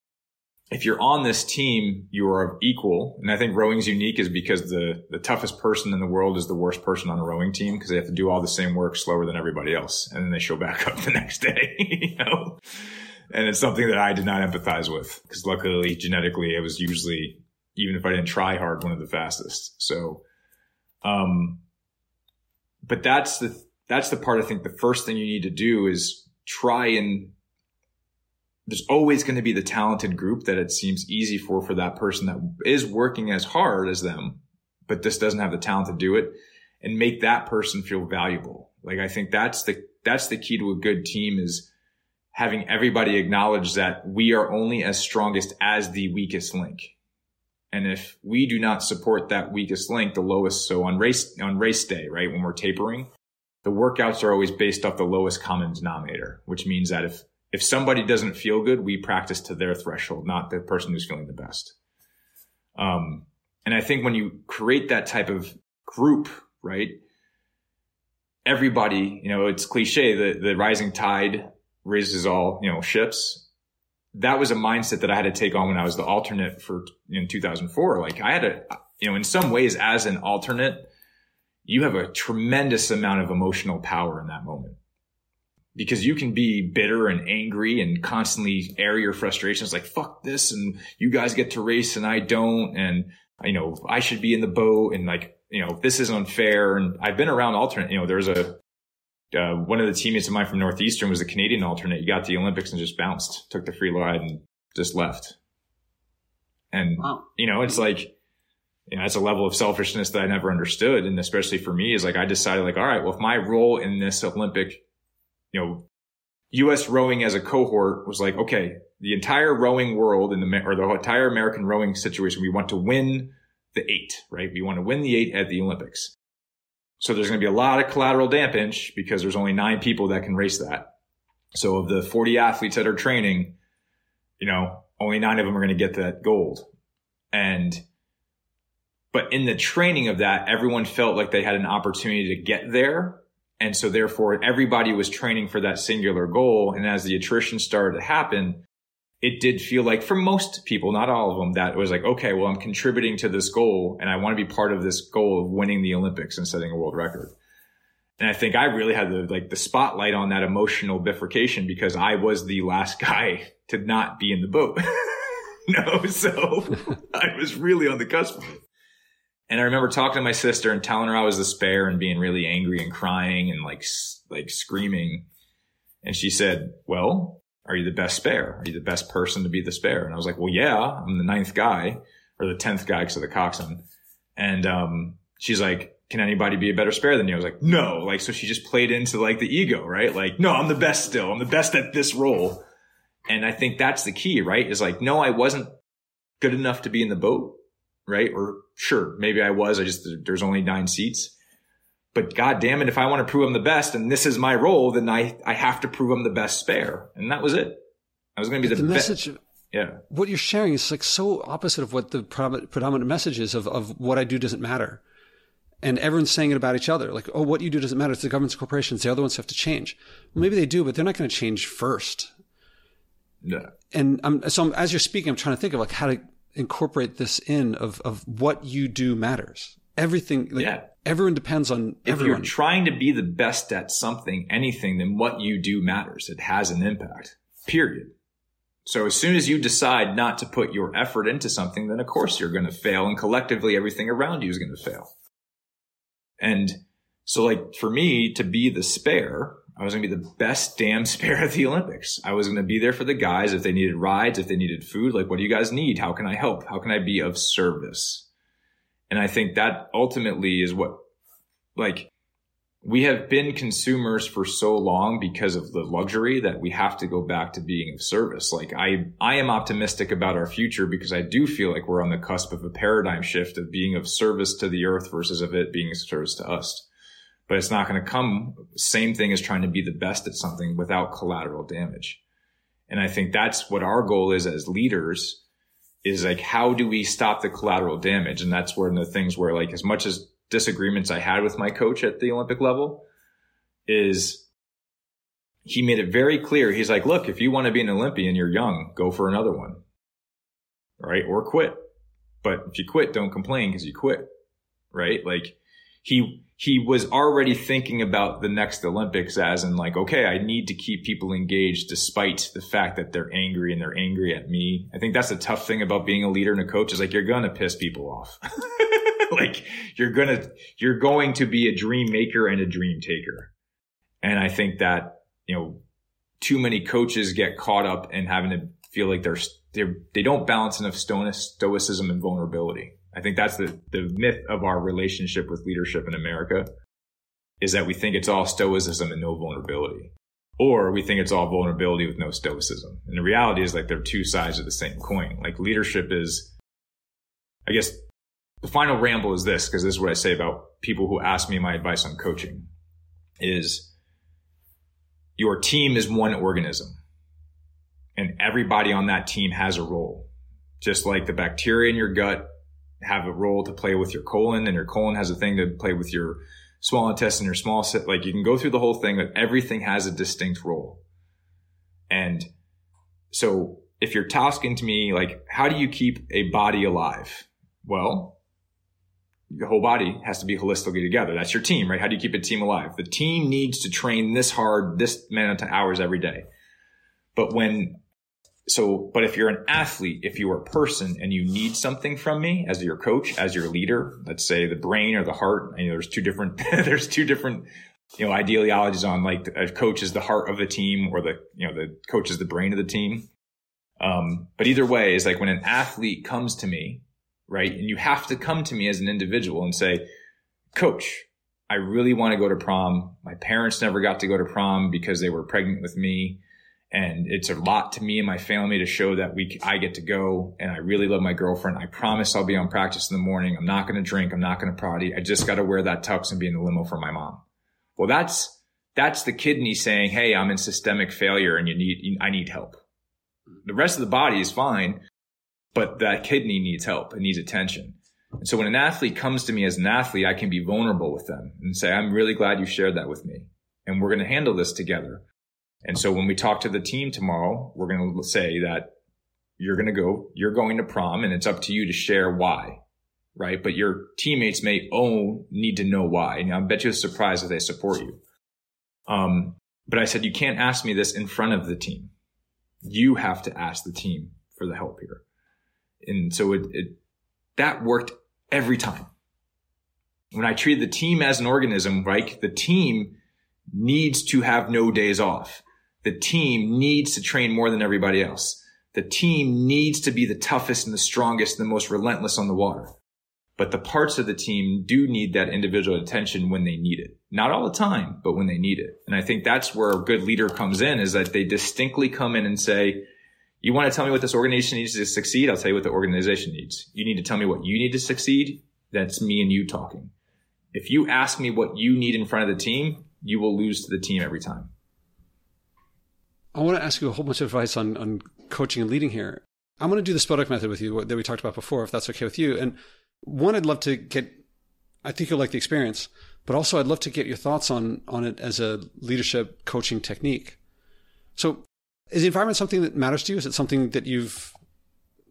if you're on this team, you are equal. And I think rowing's unique is because the, the toughest person in the world is the worst person on a rowing team because they have to do all the same work slower than everybody else. And then they show back up the next day, you know? And it's something that I did not empathize with because luckily genetically I was usually, even if I didn't try hard, one of the fastest. So, um, but that's the, that's the part I think the first thing you need to do is try and there's always going to be the talented group that it seems easy for for that person that is working as hard as them but this doesn't have the talent to do it and make that person feel valuable. Like i think that's the that's the key to a good team is having everybody acknowledge that we are only as strongest as the weakest link. And if we do not support that weakest link the lowest so on race on race day right when we're tapering the workouts are always based off the lowest common denominator which means that if if somebody doesn't feel good, we practice to their threshold, not the person who's feeling the best. Um, and I think when you create that type of group, right? Everybody, you know, it's cliche, the, the rising tide raises all, you know, ships. That was a mindset that I had to take on when I was the alternate for in 2004. Like I had a, you know, in some ways as an alternate, you have a tremendous amount of emotional power in that moment because you can be bitter and angry and constantly air your frustrations like fuck this and you guys get to race and I don't and you know I should be in the boat and like you know this is unfair and I've been around alternate you know there's a uh, one of the teammates of mine from Northeastern was a Canadian alternate he got the Olympics and just bounced took the free ride and just left and wow. you know it's like you know, it's a level of selfishness that I never understood. And especially for me is like, I decided like, all right, well, if my role in this Olympic you know, U.S. rowing as a cohort was like, okay, the entire rowing world in the, or the entire American rowing situation, we want to win the eight, right? We want to win the eight at the Olympics. So there's going to be a lot of collateral damage because there's only nine people that can race that. So of the 40 athletes that are training, you know, only nine of them are going to get that gold. And, but in the training of that, everyone felt like they had an opportunity to get there and so therefore everybody was training for that singular goal. And as the attrition started to happen, it did feel like for most people, not all of them, that was like, okay, well, I'm contributing to this goal and I want to be part of this goal of winning the Olympics and setting a world record. And I think I really had the, like the spotlight on that emotional bifurcation because I was the last guy to not be in the boat. no, so I was really on the cusp. And I remember talking to my sister and telling her I was the spare and being really angry and crying and like, like screaming. And she said, well, are you the best spare? Are you the best person to be the spare? And I was like, well, yeah, I'm the ninth guy or the 10th guy because of the coxswain. And, um, she's like, can anybody be a better spare than you? I was like, no. Like, so she just played into like the ego, right? Like, no, I'm the best still. I'm the best at this role. And I think that's the key, right? Is like, no, I wasn't good enough to be in the boat right? Or sure, maybe I was. I just there's only nine seats. But god damn it, if I want to prove I'm the best and this is my role, then I I have to prove I'm the best spare. And that was it. I was going to be the, the message. Be- yeah. What you're sharing is like so opposite of what the predominant message is of, of what I do doesn't matter. And everyone's saying it about each other. Like, oh, what you do doesn't matter. It's the government's corporations. The other ones have to change. Well, maybe they do, but they're not going to change first. No. And I'm, so I'm, as you're speaking, I'm trying to think of like how to incorporate this in of of what you do matters. Everything, like, yeah. Everyone depends on if everyone. you're trying to be the best at something, anything, then what you do matters. It has an impact. Period. So as soon as you decide not to put your effort into something, then of course you're going to fail and collectively everything around you is going to fail. And So like for me to be the spare, I was going to be the best damn spare at the Olympics. I was going to be there for the guys if they needed rides, if they needed food. Like, what do you guys need? How can I help? How can I be of service? And I think that ultimately is what, like, we have been consumers for so long because of the luxury that we have to go back to being of service. Like I, I am optimistic about our future because I do feel like we're on the cusp of a paradigm shift of being of service to the earth versus of it being of service to us but it's not going to come same thing as trying to be the best at something without collateral damage. And I think that's what our goal is as leaders is like, how do we stop the collateral damage? And that's one of the things where like, as much as disagreements I had with my coach at the Olympic level is he made it very clear. He's like, look, if you want to be an Olympian, you're young, go for another one. Right. Or quit. But if you quit, don't complain because you quit. Right. Like he, he was already thinking about the next Olympics as in like, okay, I need to keep people engaged despite the fact that they're angry and they're angry at me. I think that's a tough thing about being a leader and a coach is like, you're to piss people off. like you're to, you're going to be a dream maker and a dream taker. And I think that, you know, too many coaches get caught up in having to feel like they're, they're they don't balance enough stoicism and vulnerability. I think that's the, the myth of our relationship with leadership in America is that we think it's all stoicism and no vulnerability. Or we think it's all vulnerability with no stoicism. And the reality is like they're two sides of the same coin. Like leadership is, I guess the final ramble is this, because this is what I say about people who ask me my advice on coaching is your team is one organism and everybody on that team has a role. Just like the bacteria in your gut have a role to play with your colon and your colon has a thing to play with your small intestine, your small, set. like you can go through the whole thing, but everything has a distinct role. And so if you're tasking to me, like, how do you keep a body alive? Well, the whole body has to be holistically together. That's your team, right? How do you keep a team alive? The team needs to train this hard, this amount of hours every day. But when so, but if you're an athlete, if you are a person and you need something from me as your coach, as your leader, let's say the brain or the heart, you know, there's two different, there's two different, you know, ideologies on like a coach is the heart of the team or the, you know, the coach is the brain of the team. Um, but either way is like when an athlete comes to me, right? And you have to come to me as an individual and say, coach, I really want to go to prom. My parents never got to go to prom because they were pregnant with me and it's a lot to me and my family to show that we I get to go and I really love my girlfriend. I promise I'll be on practice in the morning. I'm not going to drink. I'm not going to party. I just got to wear that tux and be in the limo for my mom. Well, that's that's the kidney saying, "Hey, I'm in systemic failure and you need I need help." The rest of the body is fine, but that kidney needs help. It needs attention. And so when an athlete comes to me as an athlete, I can be vulnerable with them and say, "I'm really glad you shared that with me." And we're going to handle this together and so when we talk to the team tomorrow, we're going to say that you're going to go, you're going to prom and it's up to you to share why, right? But your teammates may own, need to know why. And I bet you it's surprised if they support you. Um, but I said, you can't ask me this in front of the team. You have to ask the team for the help here. And so it, it that worked every time. When I treated the team as an organism, right? The team needs to have no days off. The team needs to train more than everybody else. The team needs to be the toughest and the strongest and the most relentless on the water. But the parts of the team do need that individual attention when they need it. Not all the time, but when they need it. And I think that's where a good leader comes in is that they distinctly come in and say, you want to tell me what this organization needs to succeed? I'll tell you what the organization needs. You need to tell me what you need to succeed. That's me and you talking. If you ask me what you need in front of the team, you will lose to the team every time. I want to ask you a whole bunch of advice on, on coaching and leading here. I'm going to do the Spodek method with you that we talked about before, if that's okay with you. And one, I'd love to get, I think you'll like the experience, but also I'd love to get your thoughts on, on it as a leadership coaching technique. So is the environment something that matters to you? Is it something that you've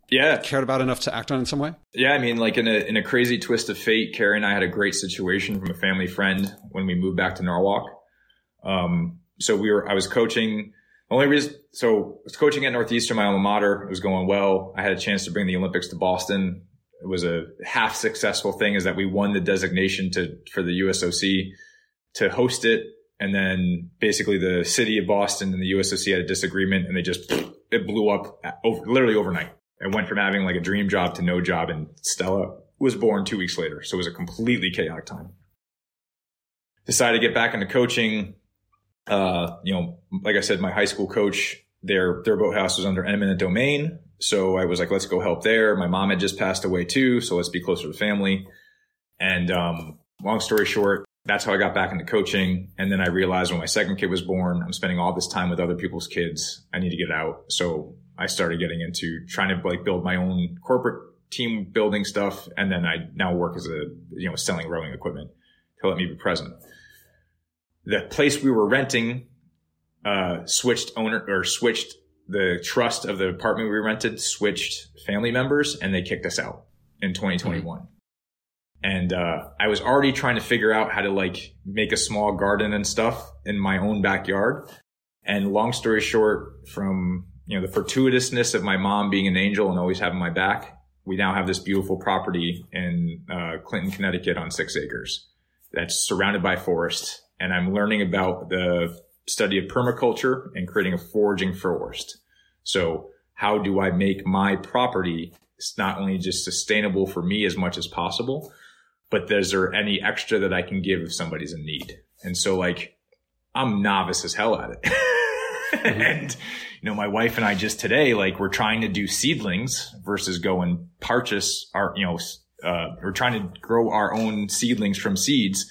yeah cared about enough to act on in some way? Yeah, I mean, like in a in a crazy twist of fate, Carrie and I had a great situation from a family friend when we moved back to Norwalk. Um, so we were I was coaching only reason, so I was coaching at Northeastern, my alma mater. It was going well. I had a chance to bring the Olympics to Boston. It was a half successful thing is that we won the designation to, for the USOC to host it. And then basically the city of Boston and the USOC had a disagreement and they just, it blew up over, literally overnight. It went from having like a dream job to no job and Stella was born two weeks later. So it was a completely chaotic time. Decided to get back into coaching. Uh, you know, like I said, my high school coach, their, their boathouse was under eminent domain. So I was like, let's go help there. My mom had just passed away too. So let's be closer to the family. And, um, long story short, that's how I got back into coaching. And then I realized when my second kid was born, I'm spending all this time with other people's kids. I need to get out. So I started getting into trying to like build my own corporate team building stuff. And then I now work as a, you know, selling rowing equipment to let me be present. The place we were renting, uh, switched owner or switched the trust of the apartment we rented, switched family members and they kicked us out in 2021. Mm-hmm and uh, I was already trying to figure out how to like make a small garden and stuff in my own backyard. And long story short, from you know the fortuitousness of my mom being an angel and always having my back, we now have this beautiful property in uh, Clinton, Connecticut, on six acres that's surrounded by forest. And I'm learning about the study of permaculture and creating a foraging forest. So how do I make my property not only just sustainable for me as much as possible, but is there any extra that I can give if somebody's in need? And so like, I'm novice as hell at it. mm-hmm. and, you know, my wife and I just today, like we're trying to do seedlings versus go and purchase our, you know, uh, we're trying to grow our own seedlings from seeds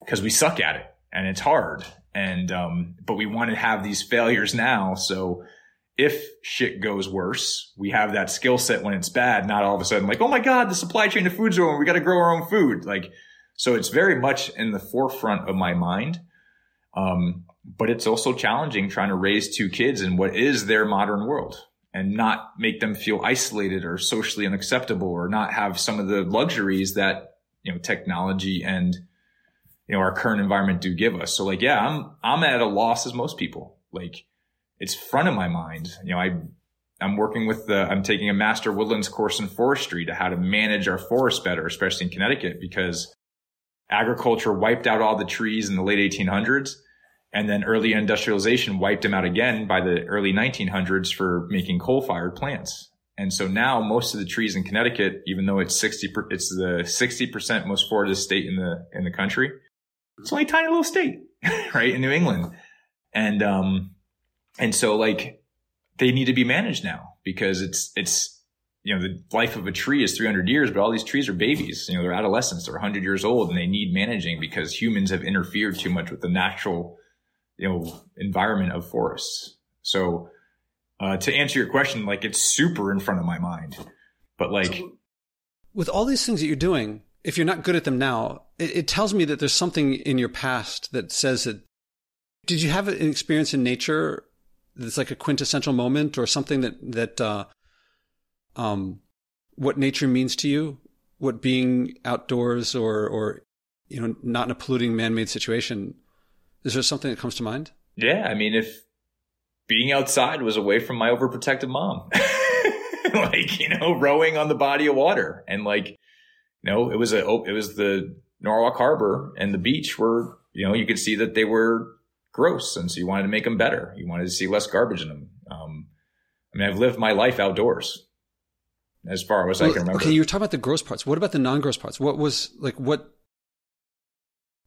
because we suck at it and it's hard. And, um, but we want to have these failures now. So if shit goes worse, we have that skill set when it's bad, not all of a sudden like, oh my God, the supply chain of food's over. We got to grow our own food. Like, so it's very much in the forefront of my mind. Um, but it's also challenging trying to raise two kids in what is their modern world and not make them feel isolated or socially unacceptable or not have some of the luxuries that, you know, technology and, you know, our current environment do give us. So like, yeah, I'm, I'm at a loss as most people. Like, it's front of my mind. You know, I, I'm working with the, I'm taking a master woodlands course in forestry to how to manage our forests better, especially in Connecticut, because agriculture wiped out all the trees in the late 1800s. And then early industrialization wiped them out again by the early 1900s for making coal fired plants. And so now most of the trees in Connecticut, even though it's 60, it's the 60% most forested state in the, in the country. It's only a tiny little state, right? In New England. And, um, and so like they need to be managed now because it's, it's, you know, the life of a tree is 300 years, but all these trees are babies. You know, they're adolescents, they're 100 years old and they need managing because humans have interfered too much with the natural, you know, environment of forests. So, uh, to answer your question, like it's super in front of my mind, but like so with all these things that you're doing, if you're not good at them now, it, it tells me that there's something in your past that says that. Did you have an experience in nature that's like a quintessential moment or something that that uh, um, what nature means to you, what being outdoors or or you know not in a polluting man-made situation. Is there something that comes to mind? Yeah, I mean, if being outside was away from my overprotective mom, like you know, rowing on the body of water, and like you know, it was a it was the Norwalk Harbor and the beach where you know you could see that they were gross. And so you wanted to make them better. You wanted to see less garbage in them. Um, I mean, I've lived my life outdoors as far as well, I can remember. Okay. You're talking about the gross parts. What about the non-gross parts? What was like, what,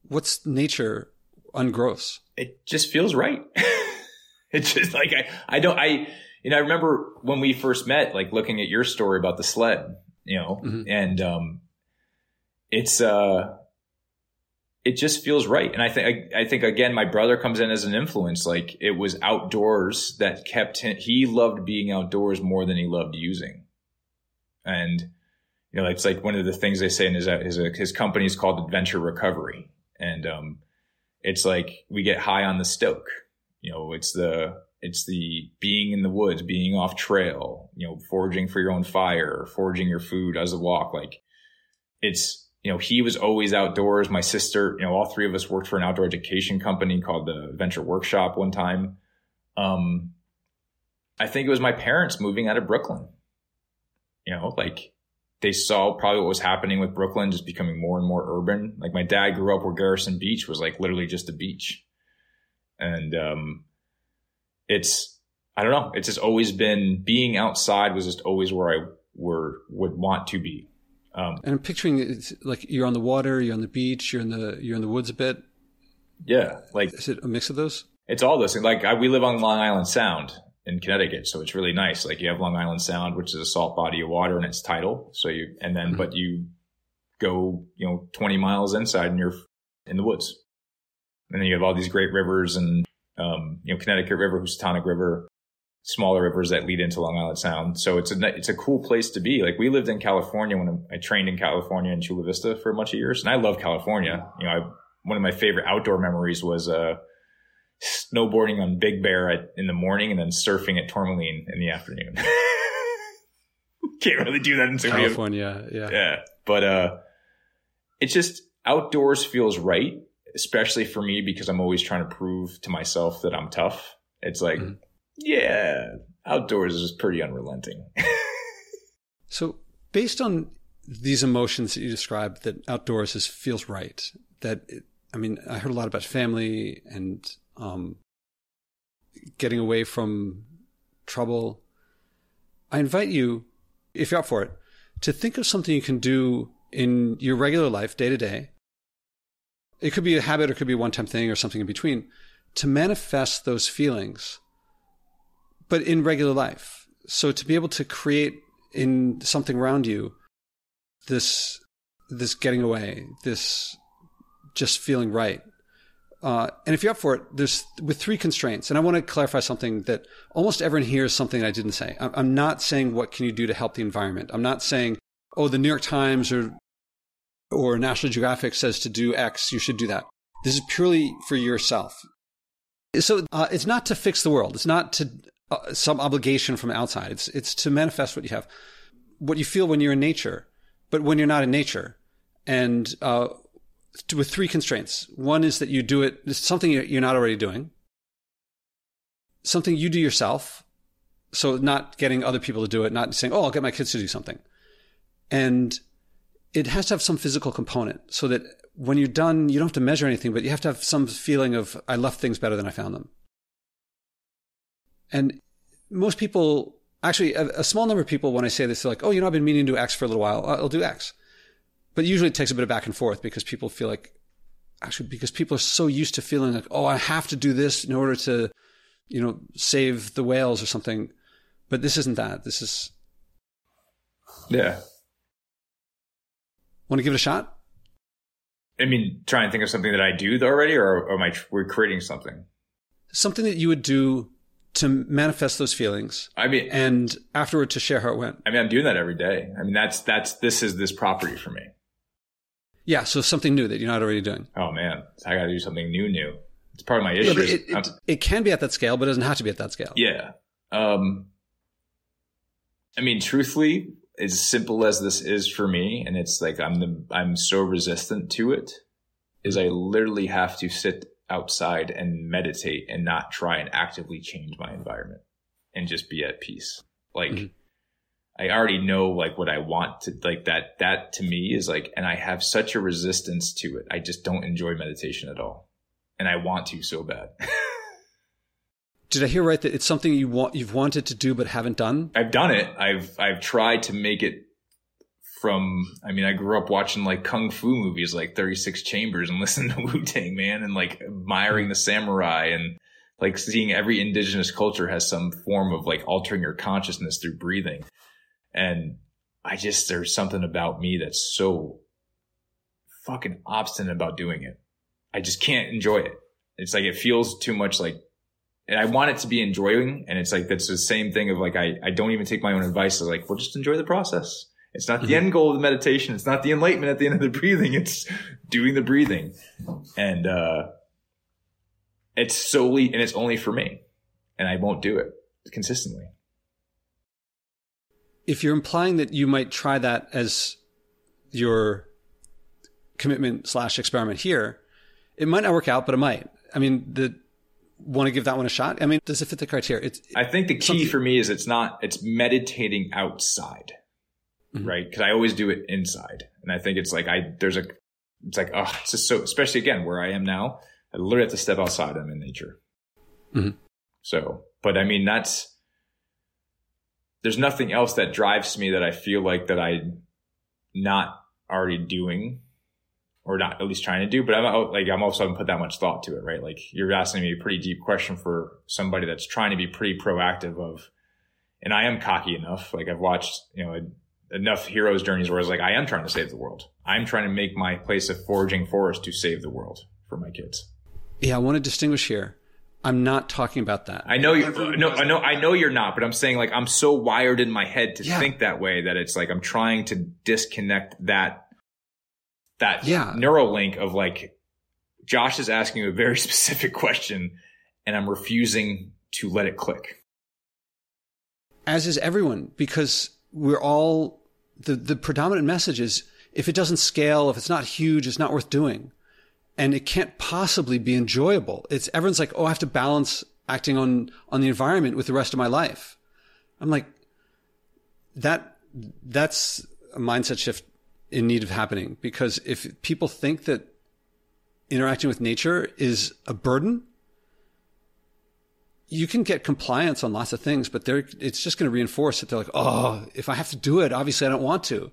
what's nature ungross? It just feels right. it's just like, I, I don't, I, you know, I remember when we first met, like looking at your story about the sled, you know, mm-hmm. and, um, it's, uh, it just feels right. And I think, I, think again, my brother comes in as an influence. Like it was outdoors that kept him, he loved being outdoors more than he loved using. And, you know, it's like one of the things they say in his, his, his company is called Adventure Recovery. And, um, it's like we get high on the stoke. You know, it's the, it's the being in the woods, being off trail, you know, foraging for your own fire, foraging your food as a walk. Like it's, you know, he was always outdoors. My sister, you know, all three of us worked for an outdoor education company called the Venture Workshop one time. Um, I think it was my parents moving out of Brooklyn. You know, like they saw probably what was happening with Brooklyn just becoming more and more urban. Like my dad grew up where Gerritsen Beach was like literally just a beach. And um it's I don't know, it's just always been being outside was just always where I were would want to be. Um, and I'm picturing it's like you're on the water, you're on the beach, you're in the you're in the woods a bit. Yeah, like is it a mix of those? It's all those things. Like I, we live on Long Island Sound in Connecticut, so it's really nice. Like you have Long Island Sound, which is a salt body of water, and it's tidal. So you and then mm-hmm. but you go you know 20 miles inside, and you're in the woods. And then you have all these great rivers, and um, you know Connecticut River, Housatonic River, smaller rivers that lead into Long Island Sound. So it's a it's a cool place to be. Like we lived in California when I trained in California in Chula Vista for a bunch of years, and I love California. You know, I, one of my favorite outdoor memories was uh, snowboarding on Big Bear at, in the morning and then surfing at Tourmaline in the afternoon. Can't really do that in California. Yeah, yeah. But uh, it's just outdoors feels right, especially for me because I'm always trying to prove to myself that I'm tough. It's like. Mm-hmm yeah, outdoors is pretty unrelenting. so, based on these emotions that you described, that outdoors is, feels right. That it, I mean, I heard a lot about family and um, getting away from trouble. I invite you, if you're up for it, to think of something you can do in your regular life, day to day. It could be a habit, or it could be a one-time thing, or something in between, to manifest those feelings but in regular life. So to be able to create in something around you this this getting away, this just feeling right. Uh, and if you're up for it, there's with three constraints. And I want to clarify something that almost everyone hears something I didn't say. I'm not saying what can you do to help the environment. I'm not saying, oh, the New York Times or or National Geographic says to do X, you should do that. This is purely for yourself. So uh, it's not to fix the world. It's not to uh, some obligation from outside. It's it's to manifest what you have, what you feel when you're in nature, but when you're not in nature, and uh, with three constraints. One is that you do it. Something you're not already doing. Something you do yourself. So not getting other people to do it, not saying, "Oh, I'll get my kids to do something," and it has to have some physical component so that when you're done, you don't have to measure anything, but you have to have some feeling of I left things better than I found them. And most people, actually, a, a, small number of people, when I say this, they're like, oh, you know, I've been meaning to do X for a little while. I'll do X. But usually it takes a bit of back and forth because people feel like, actually, because people are so used to feeling like, oh, I have to do this in order to, you know, save the whales or something. But this isn't that. This is. Yeah. Want to give it a shot? I mean, try and think of something that I do already, or, or am I we're creating something? Something that you would do to manifest those feelings. I mean, and afterward to share how it went. I mean, I'm doing that every day. I mean, that's that's this is this property for me. Yeah, so something new that you're not already doing. Oh man, I got to do something new. New. It's part of my issue. Yeah, it, it, it, can be at that scale, but it doesn't have to be at that scale. Yeah. Um. I mean, truthfully, as simple as this is for me, and it's like I'm the I'm so resistant to it, is I literally have to sit outside and meditate and not try and actively change my environment and just be at peace. Like mm-hmm. I already know like what I want to like that that to me is like and I have such a resistance to it. I just don't enjoy meditation at all. And I want to so bad. Did I hear right that it's something you want you've wanted to do but haven't done? I've done it. I've I've tried to make it from I mean, I grew up watching like kung fu movies like 36 Chambers and listening to Wu Tang Man and like admiring the samurai and like seeing every indigenous culture has some form of like altering your consciousness through breathing. And I just there's something about me that's so fucking obstinate about doing it. I just can't enjoy it. It's like it feels too much like and I want it to be enjoying. And it's like that's the same thing of like I, I don't even take my own advice. It's like, well, just enjoy the process. It's not the mm-hmm. end goal of the meditation. It's not the enlightenment at the end of the breathing. It's doing the breathing. And, uh, it's solely, and it's only for me. And I won't do it consistently. If you're implying that you might try that as your commitment slash experiment here, it might not work out, but it might. I mean, the, want to give that one a shot? I mean, does it fit the criteria? It's, I think the key for me is it's not, it's meditating outside. Mm-hmm. right? Because I always do it inside, and I think it's like I there's a it's like oh it's just so especially again where I am now. I literally have to step outside. I'm in nature. Mm-hmm. So, but I mean that's there's nothing else that drives me that I feel like that I not already doing or not at least trying to do, but I'm like, I'm also haven't put that much thought to it, right? Like you're asking me a pretty deep question for somebody that's trying to be pretty proactive of, and I am cocky enough. Like I've watched, you know, enough heroes journeys where I was like, I am trying to save the world. I'm trying to make my place a foraging forest to save the world for my kids. Yeah. I want to distinguish here. I'm not talking about that. I know you. No, I know. I know you're not. But I'm saying like I'm so wired in my head to yeah. think that way that it's like I'm trying to disconnect that that yeah. neural link of like, Josh is asking a very specific question and I'm refusing to let it click. As is everyone, because we're all, the, the predominant message is if it doesn't scale, if it's not huge, it's not worth doing. And it can't possibly be enjoyable. It's everyone's like, oh, I have to balance acting on, on the environment with the rest of my life. I'm like, that, that's a mindset shift in need of happening because if people think that interacting with nature is a burden, you can get compliance on lots of things, but they're, it's just going to reinforce that they're like, oh, if I have to do it, obviously I don't want to.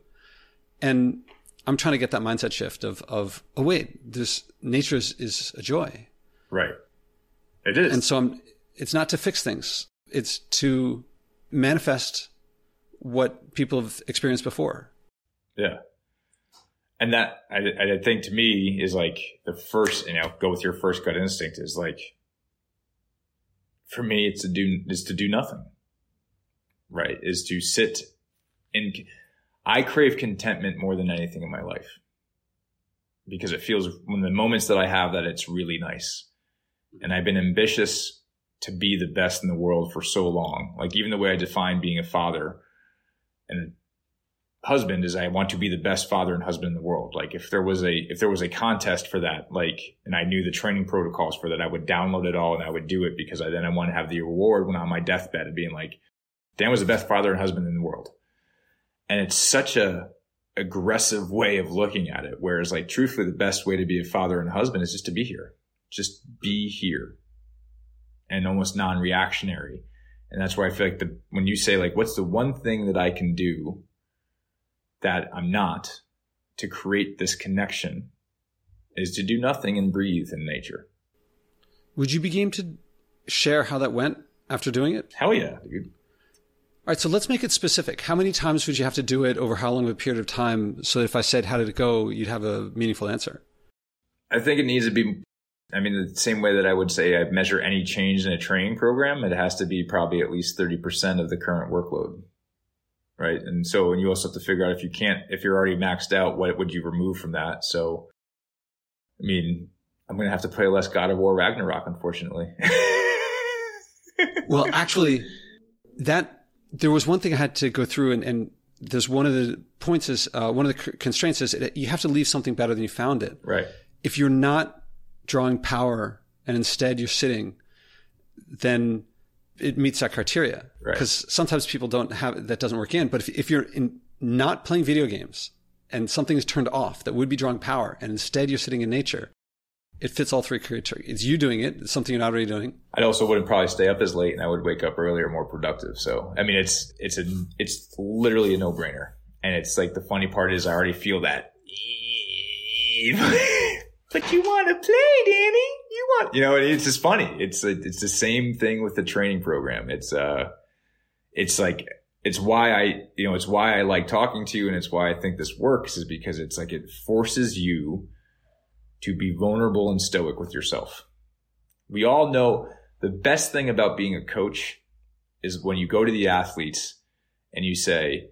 And I'm trying to get that mindset shift of, of oh, wait, this nature is, is a joy. Right. It is. And so I'm, it's not to fix things. It's to manifest what people have experienced before. Yeah and that I, I think to me is like the first, you know, go with your first gut instinct is like, for me, it's to do, is to do nothing, right? Is to sit in, I crave contentment more than anything in my life because it feels when the moments that I have that it's really nice. And I've been ambitious to be the best in the world for so long. Like even the way I define being a father and husband is I want to be the best father and husband in the world. Like if there was a if there was a contest for that, like and I knew the training protocols for that, I would download it all and I would do it because I then I want to have the reward when I'm on my deathbed of being like, Dan was the best father and husband in the world. And it's such a aggressive way of looking at it. Whereas like truthfully the best way to be a father and husband is just to be here. Just be here. And almost non-reactionary. And that's where I feel like the when you say like what's the one thing that I can do that I'm not to create this connection is to do nothing and breathe in nature. Would you be game to share how that went after doing it? Hell yeah, dude. All right, so let's make it specific. How many times would you have to do it over how long of a period of time so that if I said, how did it go, you'd have a meaningful answer? I think it needs to be, I mean, the same way that I would say I measure any change in a training program, it has to be probably at least 30% of the current workload right? And so, and you also have to figure out if you can't, if you're already maxed out, what would you remove from that? So, I mean, I'm going to have to play less God of War Ragnarok, unfortunately. well, actually, that there was one thing I had to go through, and, and there's one of the points is uh, one of the constraints is you have to leave something better than you found it. Right. If you're not drawing power and instead you're sitting, then it meets that criteria because right. sometimes people don't have that doesn't work in. But if, if you're in, not playing video games and something is turned off that would be drawing power, and instead you're sitting in nature, it fits all three criteria. It's you doing it. It's something you're not already doing. I also wouldn't probably stay up as late, and I would wake up earlier, more productive. So I mean, it's it's a it's literally a no brainer. And it's like the funny part is I already feel that. but you want to play, Danny? You want, you know, it's just funny. It's it's the same thing with the training program. It's uh, it's like it's why I, you know, it's why I like talking to you, and it's why I think this works is because it's like it forces you to be vulnerable and stoic with yourself. We all know the best thing about being a coach is when you go to the athletes and you say,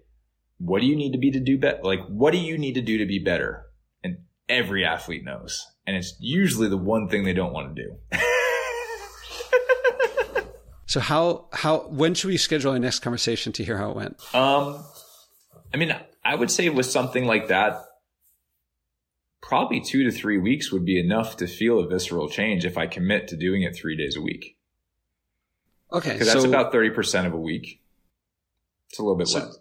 "What do you need to be to do better? Like, what do you need to do to be better?" And every athlete knows and it's usually the one thing they don't want to do. so how how when should we schedule our next conversation to hear how it went? Um, I mean, I would say with something like that, probably two to three weeks would be enough to feel a visceral change if I commit to doing it three days a week. Okay, because that's so, about thirty percent of a week. It's a little bit so, less.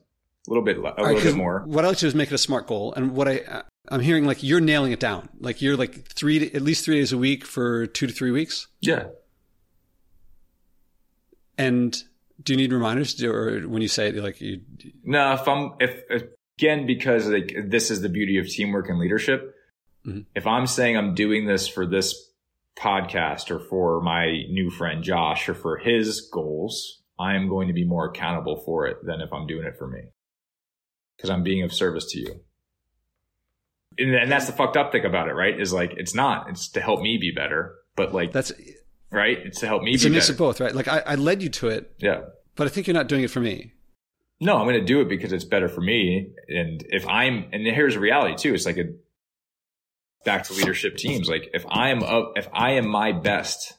little bit, a little bit more. What I like to do is make it a smart goal. And what I, I'm hearing like you're nailing it down. Like you're like three, at least three days a week for two to three weeks. Yeah. And do you need reminders or when you say it, like you? No, if I'm, if, again, because like this is the beauty of teamwork and leadership. Mm-hmm. If I'm saying I'm doing this for this podcast or for my new friend Josh or for his goals, I am going to be more accountable for it than if I'm doing it for me because I'm being of service to you. And, and that's the fucked up thing about it, right? Is like, it's not, it's to help me be better, but like, that's right. It's to help me it's be a mix better. of both, right? Like I, I led you to it. Yeah. But I think you're not doing it for me. No, I'm going to do it because it's better for me. And if I'm, and here's a reality too. It's like a, back to leadership teams. Like if I am up, if I am my best,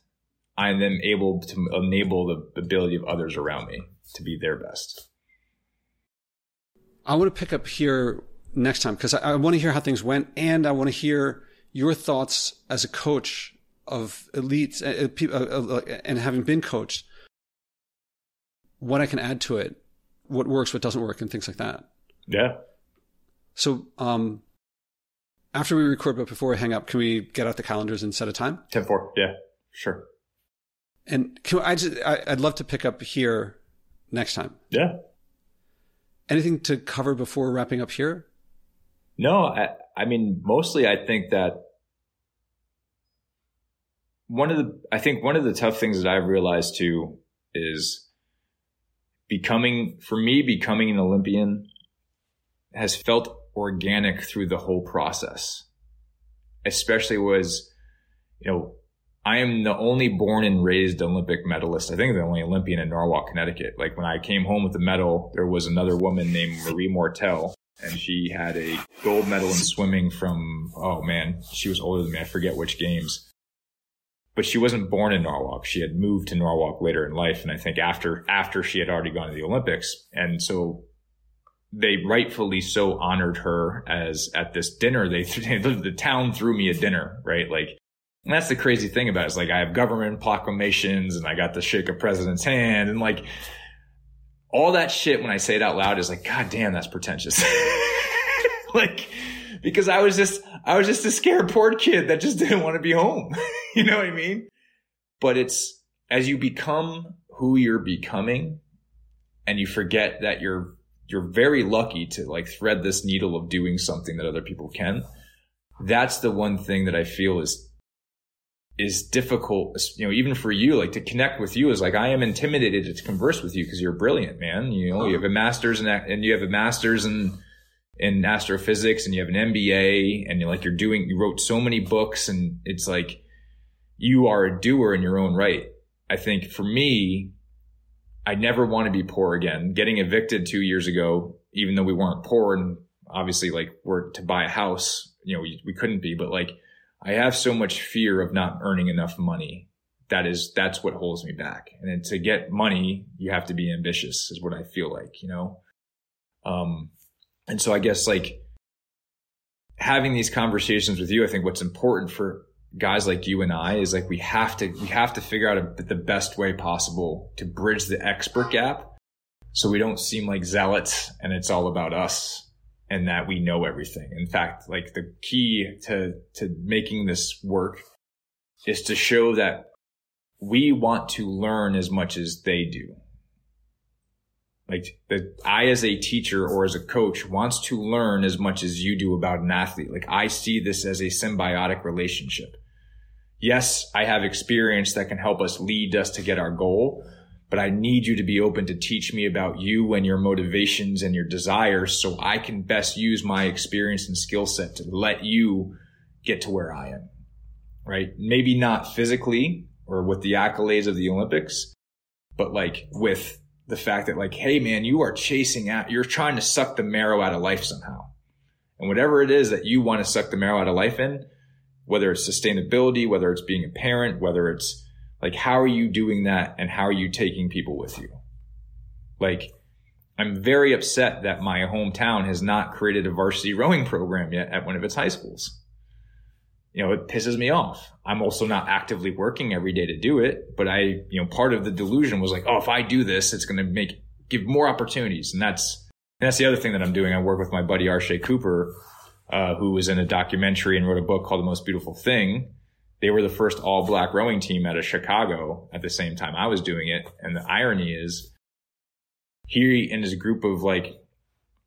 I am then able to enable the ability of others around me to be their best. I want to pick up here next time because I, I, want to hear how things went and I want to hear your thoughts as a coach of elites uh, uh, uh, and having been coached, what I can add to it, what works, what doesn't work, and things like that. Yeah. So, um, after we record, but before we hang up, can we get out the calendars and set a time? 10 4. Yeah, sure. And can I just, I, I'd love to pick up here next time. Yeah. Anything to cover before wrapping up here? No, I, I mean, mostly I think that one of the, I think one of the tough things that I've realized too is becoming, for me, becoming an Olympian has felt organic through the whole process. Especially was, you know, I am the only born and raised Olympic medalist. I think the only Olympian in Norwalk, Connecticut. Like when I came home with the medal, there was another woman named Marie Mortel and she had a gold medal in swimming from, oh man, she was older than me. I forget which games. But she wasn't born in Norwalk. She had moved to Norwalk later in life. And I think after, after she had already gone to the Olympics. And so they rightfully so honored her as at this dinner. They, the town threw me a dinner, right? Like, and that's the crazy thing about it. It's like I have government proclamations and I got to shake a president's hand and like all that shit when I say it out loud is like, God damn, that's pretentious. like, because I was just, I was just a scared poor kid that just didn't want to be home. you know what I mean? But it's as you become who you're becoming and you forget that you're, you're very lucky to like thread this needle of doing something that other people can. That's the one thing that I feel is is difficult, you know, even for you, like to connect with you is like, I am intimidated to converse with you because you're brilliant, man. You know, you oh. have a master's in, and you have a master's in, in astrophysics and you have an MBA and you're like, you're doing, you wrote so many books and it's like, you are a doer in your own right. I think for me, I never want to be poor again. Getting evicted two years ago, even though we weren't poor and obviously like we're to buy a house, you know, we, we couldn't be, but like, I have so much fear of not earning enough money. That is, that's what holds me back. And to get money, you have to be ambitious is what I feel like, you know? Um, and so I guess like having these conversations with you, I think what's important for guys like you and I is like, we have to, we have to figure out a, the best way possible to bridge the expert gap. So we don't seem like zealots and it's all about us and that we know everything. In fact, like the key to, to making this work is to show that we want to learn as much as they do. Like that I as a teacher or as a coach wants to learn as much as you do about an athlete. Like I see this as a symbiotic relationship. Yes, I have experience that can help us lead us to get our goal, but I need you to be open to teach me about you and your motivations and your desires so I can best use my experience and skill set to let you get to where I am. Right? Maybe not physically or with the accolades of the Olympics, but like with the fact that like, hey man, you are chasing out, you're trying to suck the marrow out of life somehow. And whatever it is that you want to suck the marrow out of life in, whether it's sustainability, whether it's being a parent, whether it's like, how are you doing that? And how are you taking people with you? Like, I'm very upset that my hometown has not created a varsity rowing program yet at one of its high schools. You know, it pisses me off. I'm also not actively working every day to do it, but I, you know, part of the delusion was like, oh, if I do this, it's going to make, give more opportunities. And that's, And that's the other thing that I'm doing. I work with my buddy Arshay Cooper, uh, who was in a documentary and wrote a book called The Most Beautiful Thing. They were the first all black rowing team out of Chicago at the same time I was doing it. And the irony is he and his group of like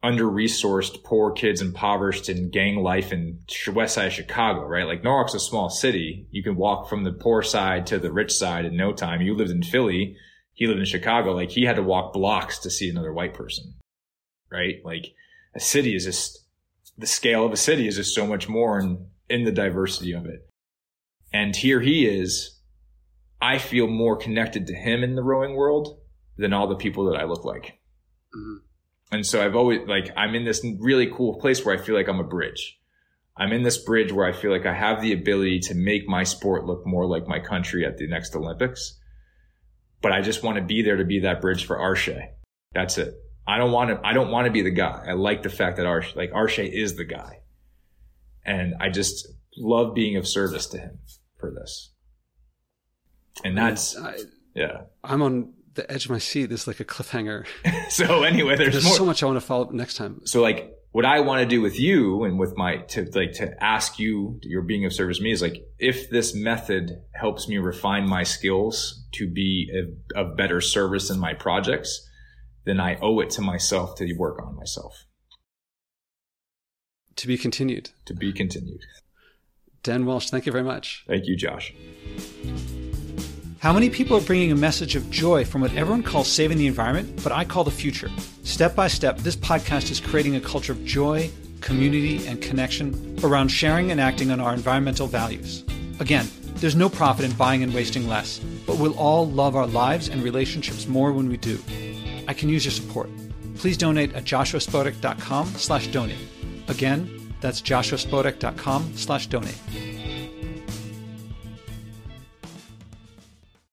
under resourced, poor kids, impoverished in gang life in west side Chicago, right? Like Norwalk's a small city. You can walk from the poor side to the rich side in no time. You lived in Philly. He lived in Chicago. Like he had to walk blocks to see another white person, right? Like a city is just the scale of a city is just so much more in, in the diversity of it. And here he is. I feel more connected to him in the rowing world than all the people that I look like. Mm-hmm. And so I've always like, I'm in this really cool place where I feel like I'm a bridge. I'm in this bridge where I feel like I have the ability to make my sport look more like my country at the next Olympics. But I just want to be there to be that bridge for Arshay. That's it. I don't want to, I don't want to be the guy. I like the fact that Arshay, like Arshay is the guy. And I just love being of service to him for this. And that's, I, yeah. I'm on the edge of my seat. There's like a cliffhanger. so anyway, there's, there's so much I want to follow up next time. So like what I want to do with you and with my to like to ask you, your being of service to me is like if this method helps me refine my skills to be a, of better service in my projects, then I owe it to myself to work on myself. To be continued. To be continued. Dan Walsh, thank you very much. Thank you, Josh. How many people are bringing a message of joy from what everyone calls saving the environment, but I call the future? Step by step, this podcast is creating a culture of joy, community, and connection around sharing and acting on our environmental values. Again, there's no profit in buying and wasting less, but we'll all love our lives and relationships more when we do. I can use your support. Please donate at joshuaspodek.com slash donate. Again, that's joshuaspodek.com slash donate.